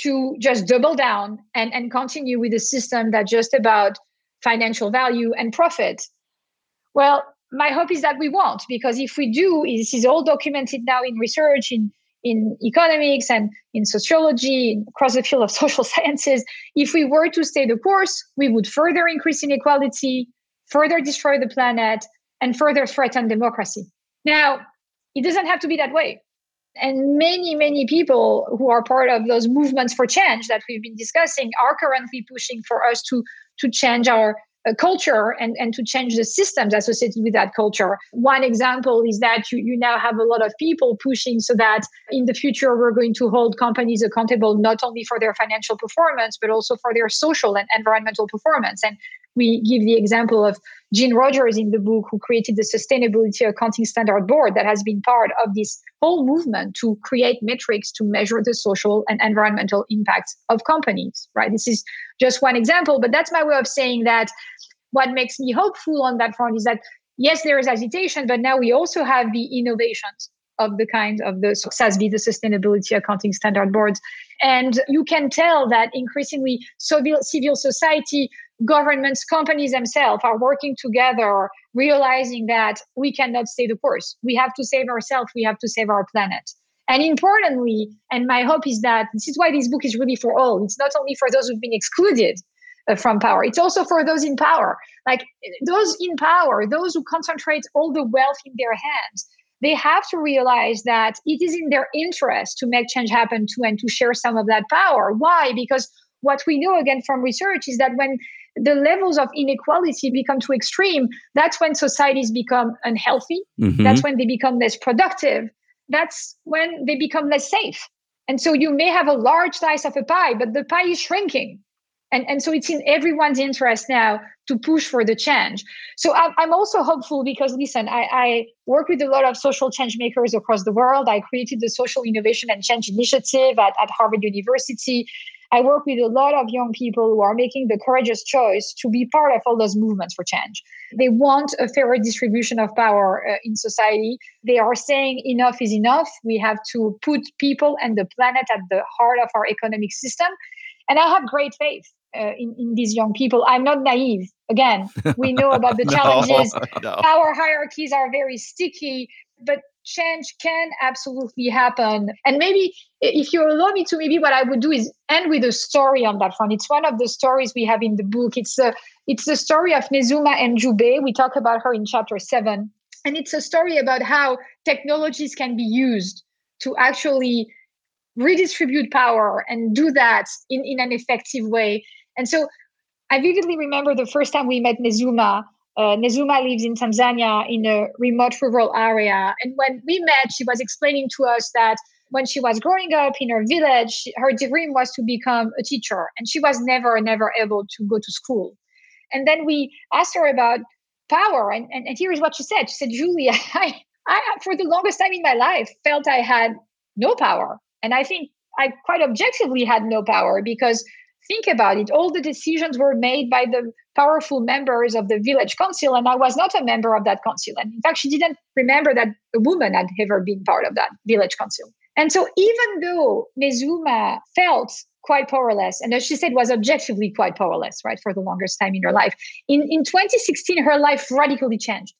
to just double down and, and continue with a system that just about financial value and profit well my hope is that we won't, because if we do, this is all documented now in research, in in economics and in sociology, across the field of social sciences. If we were to stay the course, we would further increase inequality, further destroy the planet, and further threaten democracy. Now, it doesn't have to be that way. And many, many people who are part of those movements for change that we've been discussing are currently pushing for us to, to change our a culture and, and to change the systems associated with that culture. One example is that you, you now have a lot of people pushing so that in the future we're going to hold companies accountable not only for their financial performance, but also for their social and environmental performance. And we give the example of Jean Rogers in the book, who created the Sustainability Accounting Standard Board that has been part of this whole movement to create metrics to measure the social and environmental impacts of companies, right? This is just one example, but that's my way of saying that what makes me hopeful on that front is that yes, there is agitation, but now we also have the innovations of the kind of the SASB, the Sustainability Accounting Standard Boards. And you can tell that increasingly civil, civil society, governments, companies themselves are working together, realizing that we cannot stay the course. We have to save ourselves, we have to save our planet. And importantly, and my hope is that this is why this book is really for all. It's not only for those who've been excluded uh, from power, it's also for those in power. Like those in power, those who concentrate all the wealth in their hands, they have to realize that it is in their interest to make change happen too and to share some of that power. Why? Because what we know again from research is that when the levels of inequality become too extreme, that's when societies become unhealthy. Mm-hmm. That's when they become less productive. That's when they become less safe. And so you may have a large slice of a pie, but the pie is shrinking. And, and so it's in everyone's interest now to push for the change. So I'm also hopeful because, listen, I, I work with a lot of social change makers across the world. I created the Social Innovation and Change Initiative at, at Harvard University. I work with a lot of young people who are making the courageous choice to be part of all those movements for change. They want a fairer distribution of power uh, in society. They are saying enough is enough. We have to put people and the planet at the heart of our economic system. And I have great faith uh, in, in these young people. I'm not naive. Again, we know about the challenges. no. Power hierarchies are very sticky, but change can absolutely happen. And maybe if you allow me to, maybe what I would do is end with a story on that front. It's one of the stories we have in the book. It's a, it's the story of Nezuma Njube. We talk about her in chapter seven. And it's a story about how technologies can be used to actually redistribute power and do that in, in an effective way. And so I vividly remember the first time we met Nezuma uh, Nezuma lives in Tanzania in a remote rural area. And when we met, she was explaining to us that when she was growing up in her village, her dream was to become a teacher. And she was never, never able to go to school. And then we asked her about power. And, and, and here is what she said. She said, Julie, I, I, for the longest time in my life, felt I had no power. And I think I quite objectively had no power because think about it all the decisions were made by the powerful members of the village council and i was not a member of that council. And in fact she didn't remember that a woman had ever been part of that village council. And so even though nezuma felt quite powerless and as she said was objectively quite powerless right for the longest time in her life in, in 2016 her life radically changed.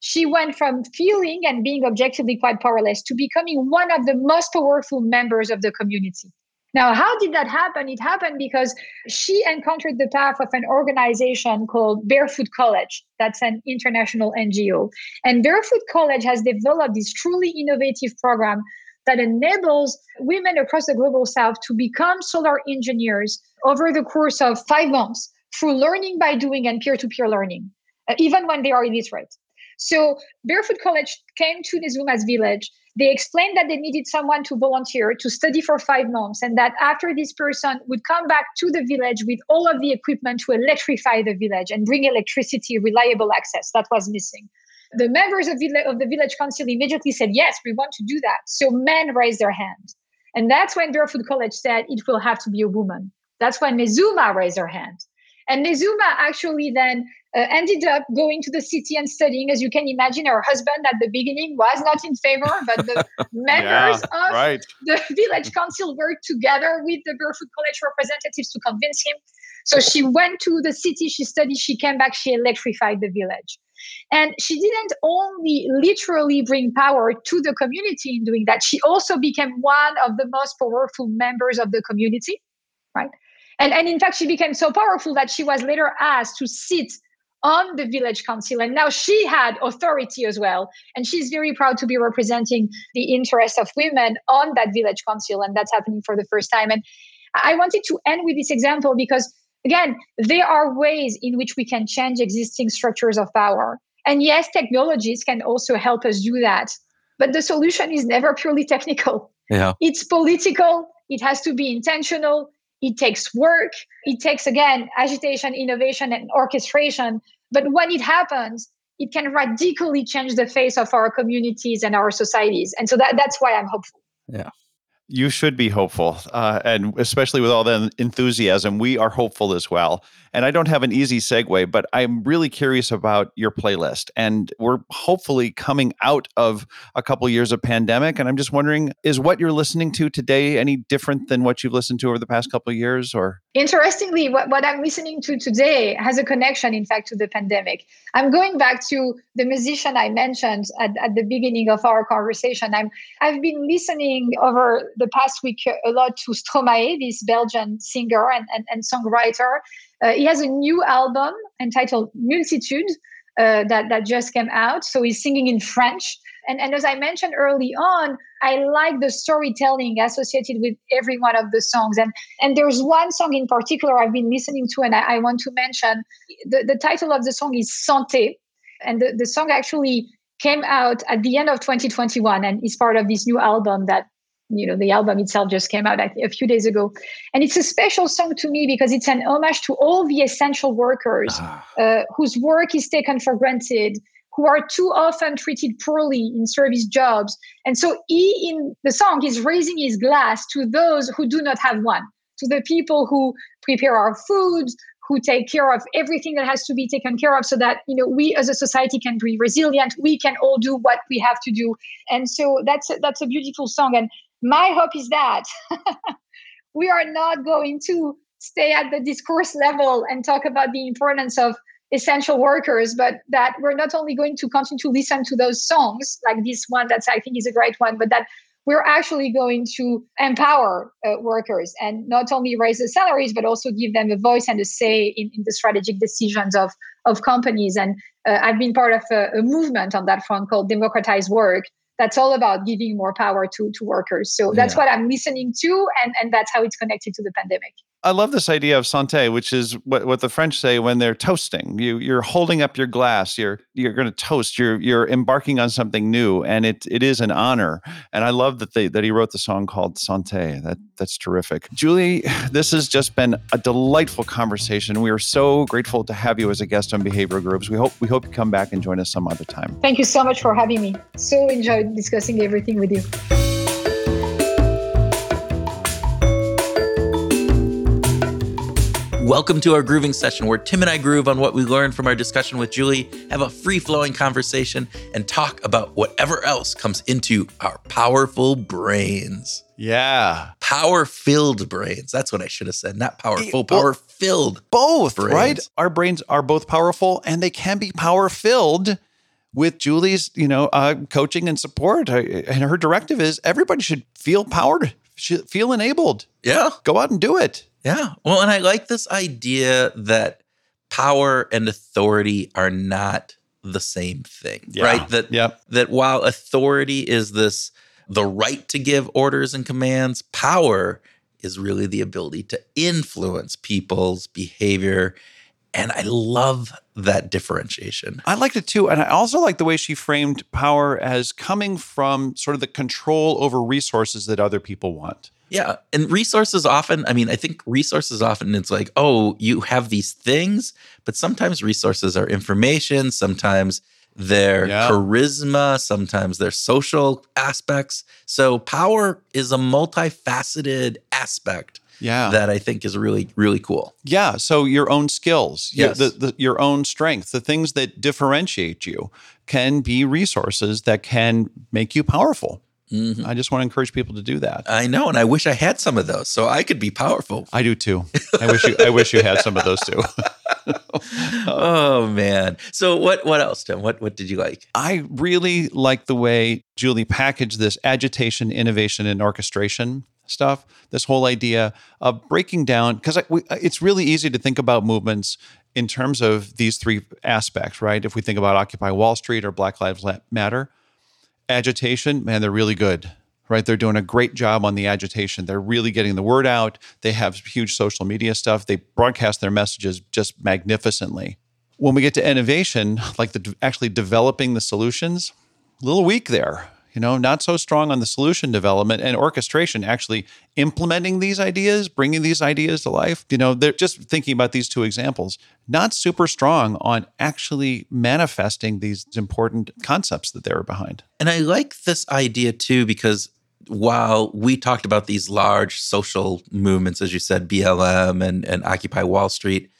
She went from feeling and being objectively quite powerless to becoming one of the most powerful members of the community now, how did that happen? It happened because she encountered the path of an organization called Barefoot College. That's an international NGO. And Barefoot College has developed this truly innovative program that enables women across the global south to become solar engineers over the course of five months through learning by doing and peer to peer learning, uh, even when they are illiterate. So, Barefoot College came to Nezuma's village they explained that they needed someone to volunteer to study for five months, and that after this person would come back to the village with all of the equipment to electrify the village and bring electricity, reliable access. That was missing. The members of, of the village council immediately said, Yes, we want to do that. So men raised their hand. And that's when Barefoot College said it will have to be a woman. That's when Nezuma raised her hand. And Nezuma actually then uh, ended up going to the city and studying. As you can imagine, her husband at the beginning was not in favor, but the members yeah, of right. the village council worked together with the Barefoot College representatives to convince him. So she went to the city, she studied, she came back, she electrified the village. And she didn't only literally bring power to the community in doing that, she also became one of the most powerful members of the community, right? And, and in fact, she became so powerful that she was later asked to sit on the village council. And now she had authority as well. And she's very proud to be representing the interests of women on that village council. And that's happening for the first time. And I wanted to end with this example because, again, there are ways in which we can change existing structures of power. And yes, technologies can also help us do that. But the solution is never purely technical. Yeah. It's political, it has to be intentional, it takes work. It takes, again, agitation, innovation, and orchestration. But when it happens, it can radically change the face of our communities and our societies. And so that, that's why I'm hopeful. Yeah. You should be hopeful, uh, and especially with all the enthusiasm, we are hopeful as well. And I don't have an easy segue, but I'm really curious about your playlist. And we're hopefully coming out of a couple years of pandemic, and I'm just wondering, is what you're listening to today any different than what you've listened to over the past couple years, or? Interestingly, what, what I'm listening to today has a connection, in fact, to the pandemic. I'm going back to the musician I mentioned at, at the beginning of our conversation. I'm I've been listening over the past week a lot to Stromae, this Belgian singer and, and, and songwriter. Uh, he has a new album entitled Multitude uh, that, that just came out. So he's singing in French. And, and as I mentioned early on, I like the storytelling associated with every one of the songs. And, and there's one song in particular I've been listening to, and I, I want to mention. The, the title of the song is Santé. And the, the song actually came out at the end of 2021 and is part of this new album that you know the album itself just came out a few days ago and it's a special song to me because it's an homage to all the essential workers ah. uh, whose work is taken for granted who are too often treated poorly in service jobs. And so he, in the song, is raising his glass to those who do not have one, to the people who prepare our food, who take care of everything that has to be taken care of so that you know we as a society can be resilient we can all do what we have to do and so that's a, that's a beautiful song and my hope is that we are not going to stay at the discourse level and talk about the importance of essential workers, but that we're not only going to continue to listen to those songs, like this one that I think is a great one, but that we're actually going to empower uh, workers and not only raise the salaries, but also give them a voice and a say in, in the strategic decisions of, of companies. And uh, I've been part of a, a, movement on that front called Democratize Work. That's all about giving more power to, to workers. So that's yeah. what I'm listening to, and, and that's how it's connected to the pandemic. I love this idea of santé, which is what, what the French say when they're toasting. You you're holding up your glass. You're you're going to toast. You're you're embarking on something new, and it it is an honor. And I love that they that he wrote the song called Santé. That that's terrific. Julie, this has just been a delightful conversation. We are so grateful to have you as a guest on Behavioral Grooves. We hope we hope you come back and join us some other time. Thank you so much for having me. So enjoyed discussing everything with you. Welcome to our grooving session where Tim and I groove on what we learned from our discussion with Julie, have a free flowing conversation, and talk about whatever else comes into our powerful brains. Yeah. Power filled brains. That's what I should have said. Not powerful, power filled. Both, brains. right? Our brains are both powerful and they can be power filled with Julie's, you know, uh, coaching and support. And her directive is everybody should feel powered, feel enabled. Yeah. Go out and do it. Yeah. Well, and I like this idea that power and authority are not the same thing, yeah. right? That yep. that while authority is this the right to give orders and commands, power is really the ability to influence people's behavior. And I love that differentiation. I liked it too. And I also like the way she framed power as coming from sort of the control over resources that other people want. Yeah. And resources often, I mean, I think resources often it's like, oh, you have these things, but sometimes resources are information, sometimes they're yeah. charisma, sometimes they're social aspects. So power is a multifaceted aspect. Yeah. That I think is really, really cool. Yeah. So your own skills, yes. your, the, the, your own strength, the things that differentiate you can be resources that can make you powerful. Mm-hmm. I just want to encourage people to do that. I know, and I wish I had some of those so I could be powerful. I do too. I wish you. I wish you had some of those too. oh man! So what? What else, Tim? What? What did you like? I really like the way Julie packaged this agitation, innovation, and orchestration stuff. This whole idea of breaking down because uh, it's really easy to think about movements in terms of these three aspects, right? If we think about Occupy Wall Street or Black Lives Matter agitation, man, they're really good, right? They're doing a great job on the agitation. They're really getting the word out. They have huge social media stuff. They broadcast their messages just magnificently. When we get to innovation, like the actually developing the solutions, a little weak there you know, not so strong on the solution development and orchestration, actually implementing these ideas, bringing these ideas to life. You know, they're just thinking about these two examples, not super strong on actually manifesting these important concepts that they were behind. And I like this idea too, because while we talked about these large social movements, as you said, BLM and, and Occupy Wall Street,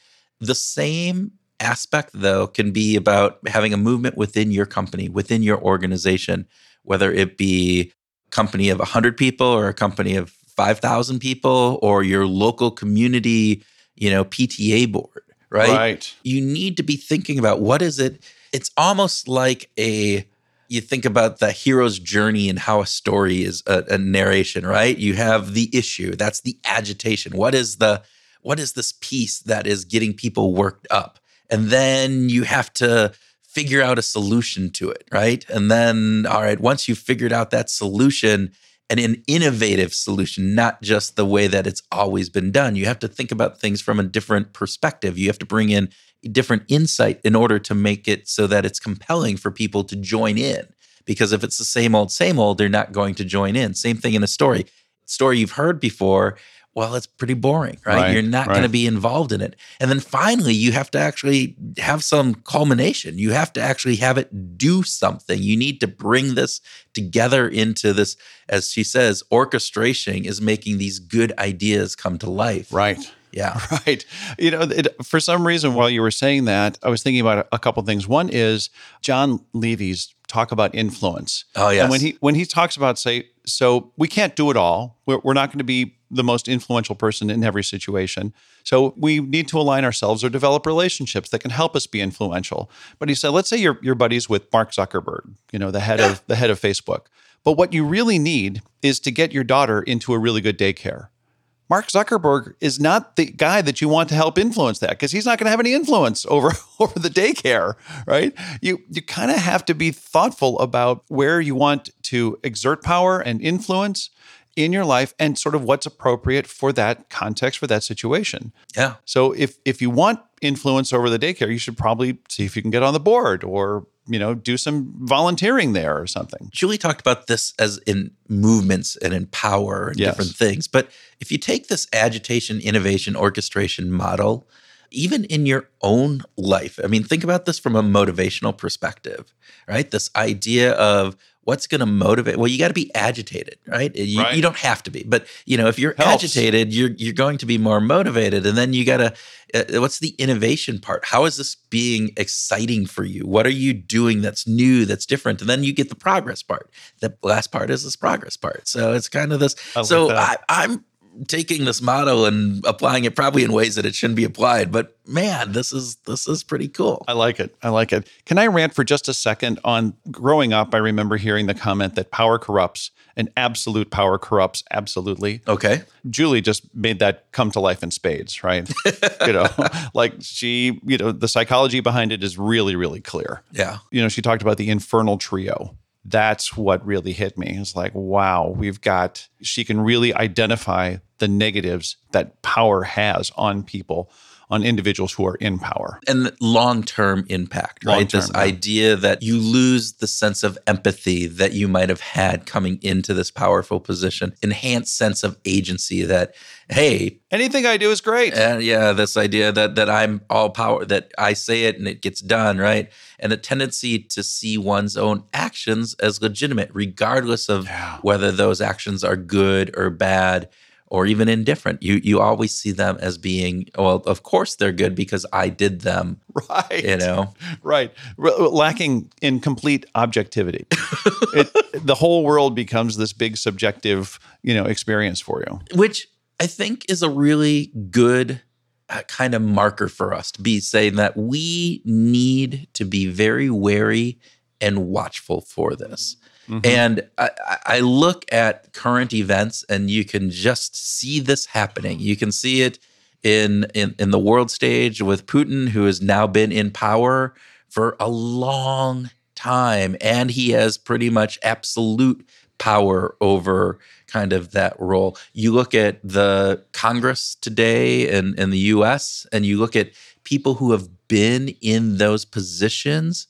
the same aspect, though, can be about having a movement within your company, within your organization whether it be a company of 100 people or a company of 5,000 people or your local community, you know, PTA board, right? Right. You need to be thinking about what is it? It's almost like a you think about the hero's journey and how a story is a, a narration, right? You have the issue, that's the agitation. What is the what is this piece that is getting people worked up? And then you have to figure out a solution to it, right? And then, all right, once you've figured out that solution and an innovative solution, not just the way that it's always been done, you have to think about things from a different perspective. You have to bring in different insight in order to make it so that it's compelling for people to join in. Because if it's the same old, same old, they're not going to join in. Same thing in a story. Story you've heard before, well, it's pretty boring, right? right You're not right. going to be involved in it. And then finally, you have to actually have some culmination. You have to actually have it do something. You need to bring this together into this, as she says, orchestration is making these good ideas come to life. Right. Yeah. Right. You know, it, for some reason, while you were saying that, I was thinking about a, couple things. One is Jon Levy's talk about influence. Oh, yeah. And when he when he talks about say, so we can't do it all. We're, we're not going to be the most influential person in every situation. So we need to align ourselves or develop relationships that can help us be influential. But he said, let's say you're, you're buddies with Mark Zuckerberg, you know, the head of the head of Facebook. But what you really need is to get your daughter into a really good daycare. Mark Zuckerberg is not the guy that you want to help influence that because he's not going to have any influence over, over the daycare, right? You you kind of have to be thoughtful about where you want to exert power and influence in your life and sort of what's appropriate for that context for that situation. Yeah. So if if you want influence over the daycare, you should probably see if you can get on the board or you know do some volunteering there or something. Julie talked about this as in movements and in power and yes. different things. But if you take this agitation, innovation, orchestration model, even in your own life, I mean, think about this from a motivational perspective, right? This idea of what's going to motivate well you got to be agitated right? You, right? you, don't have to be but you know if you're Helps. agitated you're you're going to be more motivated and then you got to uh, what's the innovation part how is this being exciting for you what are you doing that's new that's different and then you get the progress part the last part is this progress part so it's kind of this I so I, i'm taking this model and applying it probably in ways that it shouldn't be applied but man this is this is pretty cool. I like it. I like it. Can i rant for just a second on growing up i remember hearing the comment that power corrupts and absolute power corrupts absolutely. Okay. Julie just made that come to life in spades right? You know like she you know the psychology behind it is really really clear. Yeah. You know she talked about the infernal trio. That's what really hit me. It's like, wow, we've got, she can really identify the negatives that power has on people on individuals who are in power. And long term impact, right? Long-term, this yeah. idea that you lose the sense of empathy that you might have had coming into this powerful position, enhanced sense of agency that, hey, anything I do is great. And yeah, this idea that that I'm all power, that I say it and it gets done, right? And a tendency to see one's own actions as legitimate, regardless of yeah. whether those actions are good or bad or even indifferent. You you always see them as being well. Of course, they're good because I did them. Right. You know. Right. lacking in complete objectivity. it, the whole world becomes this big subjective, you know, experience for you. Which I think is a really good uh, kind of marker for us to be saying that we need to be very wary and watchful for this. Mm-hmm. And I, I, look at current events and you can just see this happening. You can see it in, in, in the world stage with Putin, who has now been in power for a long time. And he has pretty much absolute power over kind of that role. You look at the Congress today in, in the US, and you look at people who have been in those positions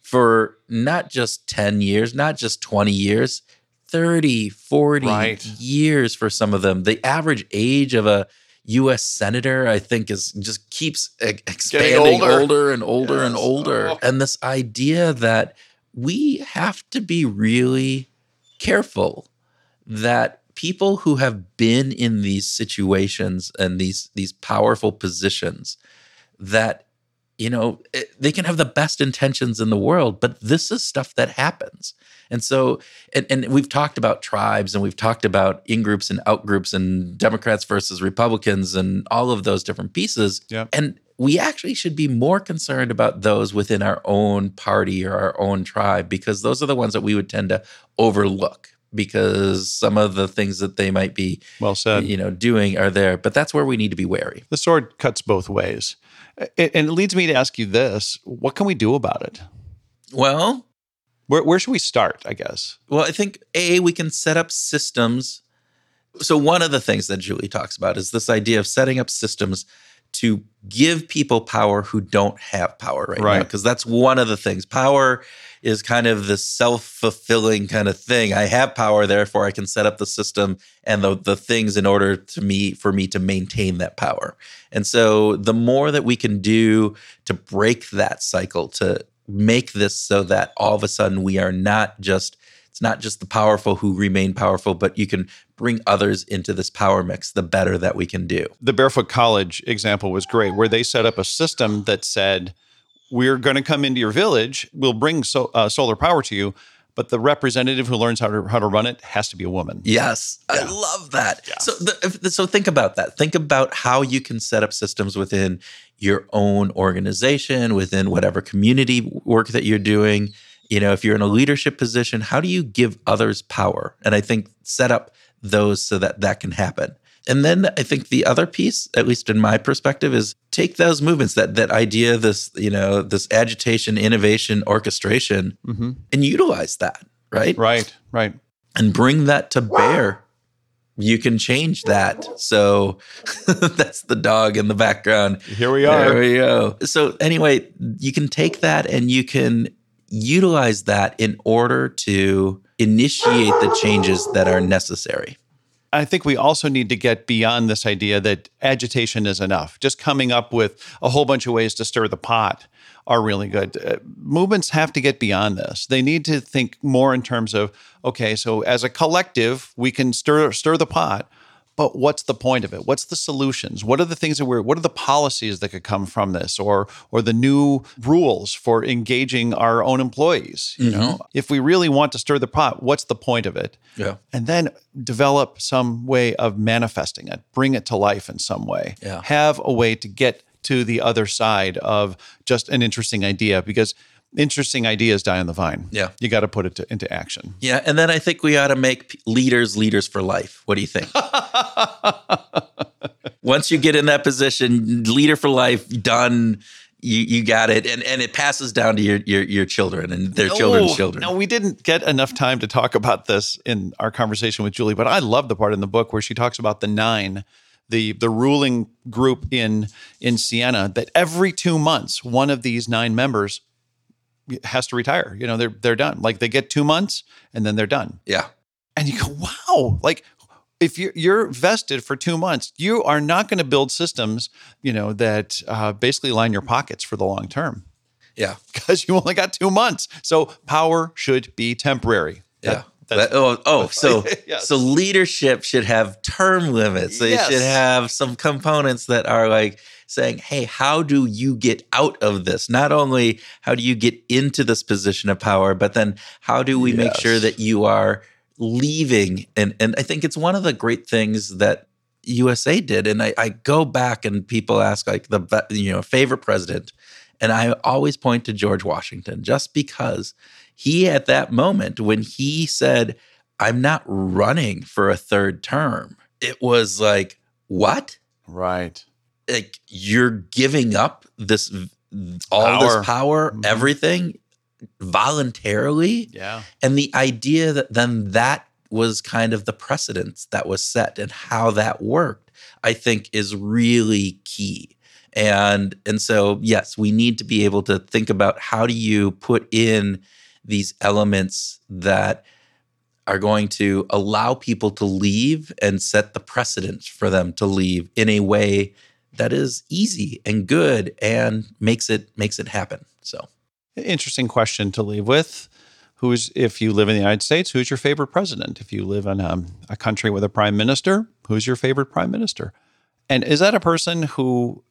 for not just 10 years, not just 20 years, 30, 40 right. years for some of them. The average age of a US senator, I think, is just keeps expanding older. older. and older yes. and older. Oh. And this idea that we have to be really careful that people who have been in these situations and these these powerful positions that you know, it, eh, they can have the best intentions in the world, but this is stuff that happens. And so, and, and we've talked about tribes and we've talked about in groups and out groups and Democrats versus Republicans and all of those different pieces. Yeah. And we actually should be more concerned about those within our own party or our own tribe because those are the ones that we would tend to overlook because some of the things that they might be well said you know doing are there but that's where we need to be wary the sword cuts both ways and it leads me to ask you this what can we do about it? Well, where, where should we start, I guess? Well, I think A, we can set up systems. So, one of the things that Julie talks about is this idea of setting up systems to give people power who don't have power right, right. now. Because that's one of the things. Power is kind of the self-fulfilling kind of thing. I have power, therefore I can set up the system and the, the things in order to me for me to maintain that power. And so the more that we can do to break that cycle, to make this so that all of a sudden we are not just it's not just the powerful who remain powerful, but you can bring others into this power mix, the better that we can do. The Barefoot College example was great, where they set up a system that said, we're going to come into your village. We'll bring so, uh, solar power to you, but the representative who learns how to how to run it has to be a woman. Yes, yeah. I love that. Yeah. So, the, so think about that. Think about how you can set up systems within your own organization, within whatever community work that you're doing. You know, if you're in a leadership position, how do you give others power? And I think set up those so that that can happen. And then I think the other piece, at least in my perspective, is take those movements, that that idea, this, you know, this agitation, innovation, orchestration, mm-hmm. and utilize that, right? Right, right. And bring that to bear you can change that. So that's the dog in the background. Here we are. There we go. So anyway, you can take that and you can utilize that in order to initiate the changes that are necessary. I think we also need to get beyond this idea that agitation is enough. Just coming up with a whole bunch of ways to stir the pot are really good. Uh, movements have to get beyond this. They need to think more in terms of okay, so as a collective, we can stir stir the pot, but what's the point of it? What's the solutions? What are the things that we're what are the policies that could come from this or or the new rules for engaging our own employees? You mm-hmm. know, if we really want to stir the pot, what's the point of it? Yeah. And then develop some way of manifesting it, bring it to life in some way. Yeah. Have a way to get to the other side of just an interesting idea because interesting ideas die on the vine. Yeah. You got to put it to, into action. Yeah. And then I think we ought to make leaders leaders for life. What do you think? Once you get in that position, leader for life, done. You, you got it, and and it passes down to your your, your children and their no, children's children. No, we didn't get enough time to talk about this in our conversation with Julie, but I love the part in the book where she talks about the nine the the ruling group in in Siena that every two months one of these nine members has to retire. You know, they're they're done. Like they get two months and then they're done. Yeah. And you go, wow, like if you're, you're vested for two months, you are not going to build systems, you know, that uh, basically line your pockets for the long term. Yeah, because you only got two months. So power should be temporary. yeah, that, oh, oh, so yes. so leadership should have term limits. They yes. should have some components that are like saying, "Hey, how do you get out of this? Not only how do you get into this position of power, but then how do we yes. make sure that you are leaving?" And and I think it's one of the great things that USA did. And I, I go back and people ask like the you know favorite president, and I always point to George Washington just because he at that moment when he said i'm not running for a third term it was like what right like you're giving up this all power. this power mm-hmm. everything voluntarily yeah and the idea that then that was kind of the precedence that was set and how that worked i think is really key and and so yes we need to be able to think about how do you put in these elements that are going to allow people to leave and set the precedent for them to leave in a way that is easy and good and makes it makes it happen. So, interesting question to leave with. Who's if you live in the United States, who's your favorite president? If you live in a, um, a country with a prime minister, who's your favorite prime minister? And is that a person who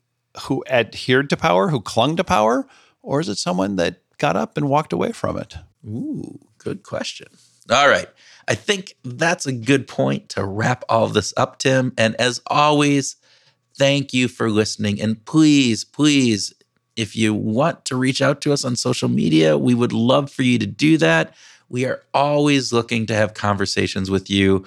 who adhered to power, who clung to power, or is it someone that got up and walked away from it? Ooh, good question. All right. I think that's a good point to wrap all this up, Tim. And as always, thank you for listening. And please, please, if you want to reach out to us on social media, we would love for you to do that. We are always looking to have conversations with you,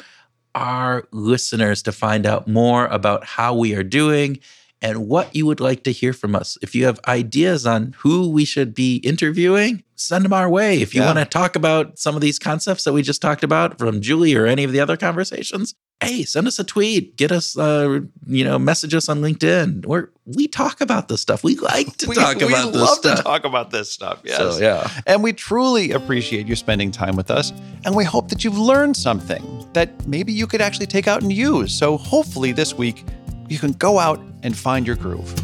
our listeners, to find out more about how we are doing and what you would like to hear from us. If you have ideas on who we should be interviewing, send them our way. If you yeah. want to talk about some of these concepts that we just talked about from Julie or any of the other conversations, hey, send us a tweet, get us, uh, you know, message us on LinkedIn. We're we talk about this stuff. We like to we, talk we about this stuff. to talk about this stuff. Yes, so, yeah. And we truly appreciate you spending time with us, and we hope that you've learned something that maybe you could actually take out and use. So hopefully this week you can go out and find your groove.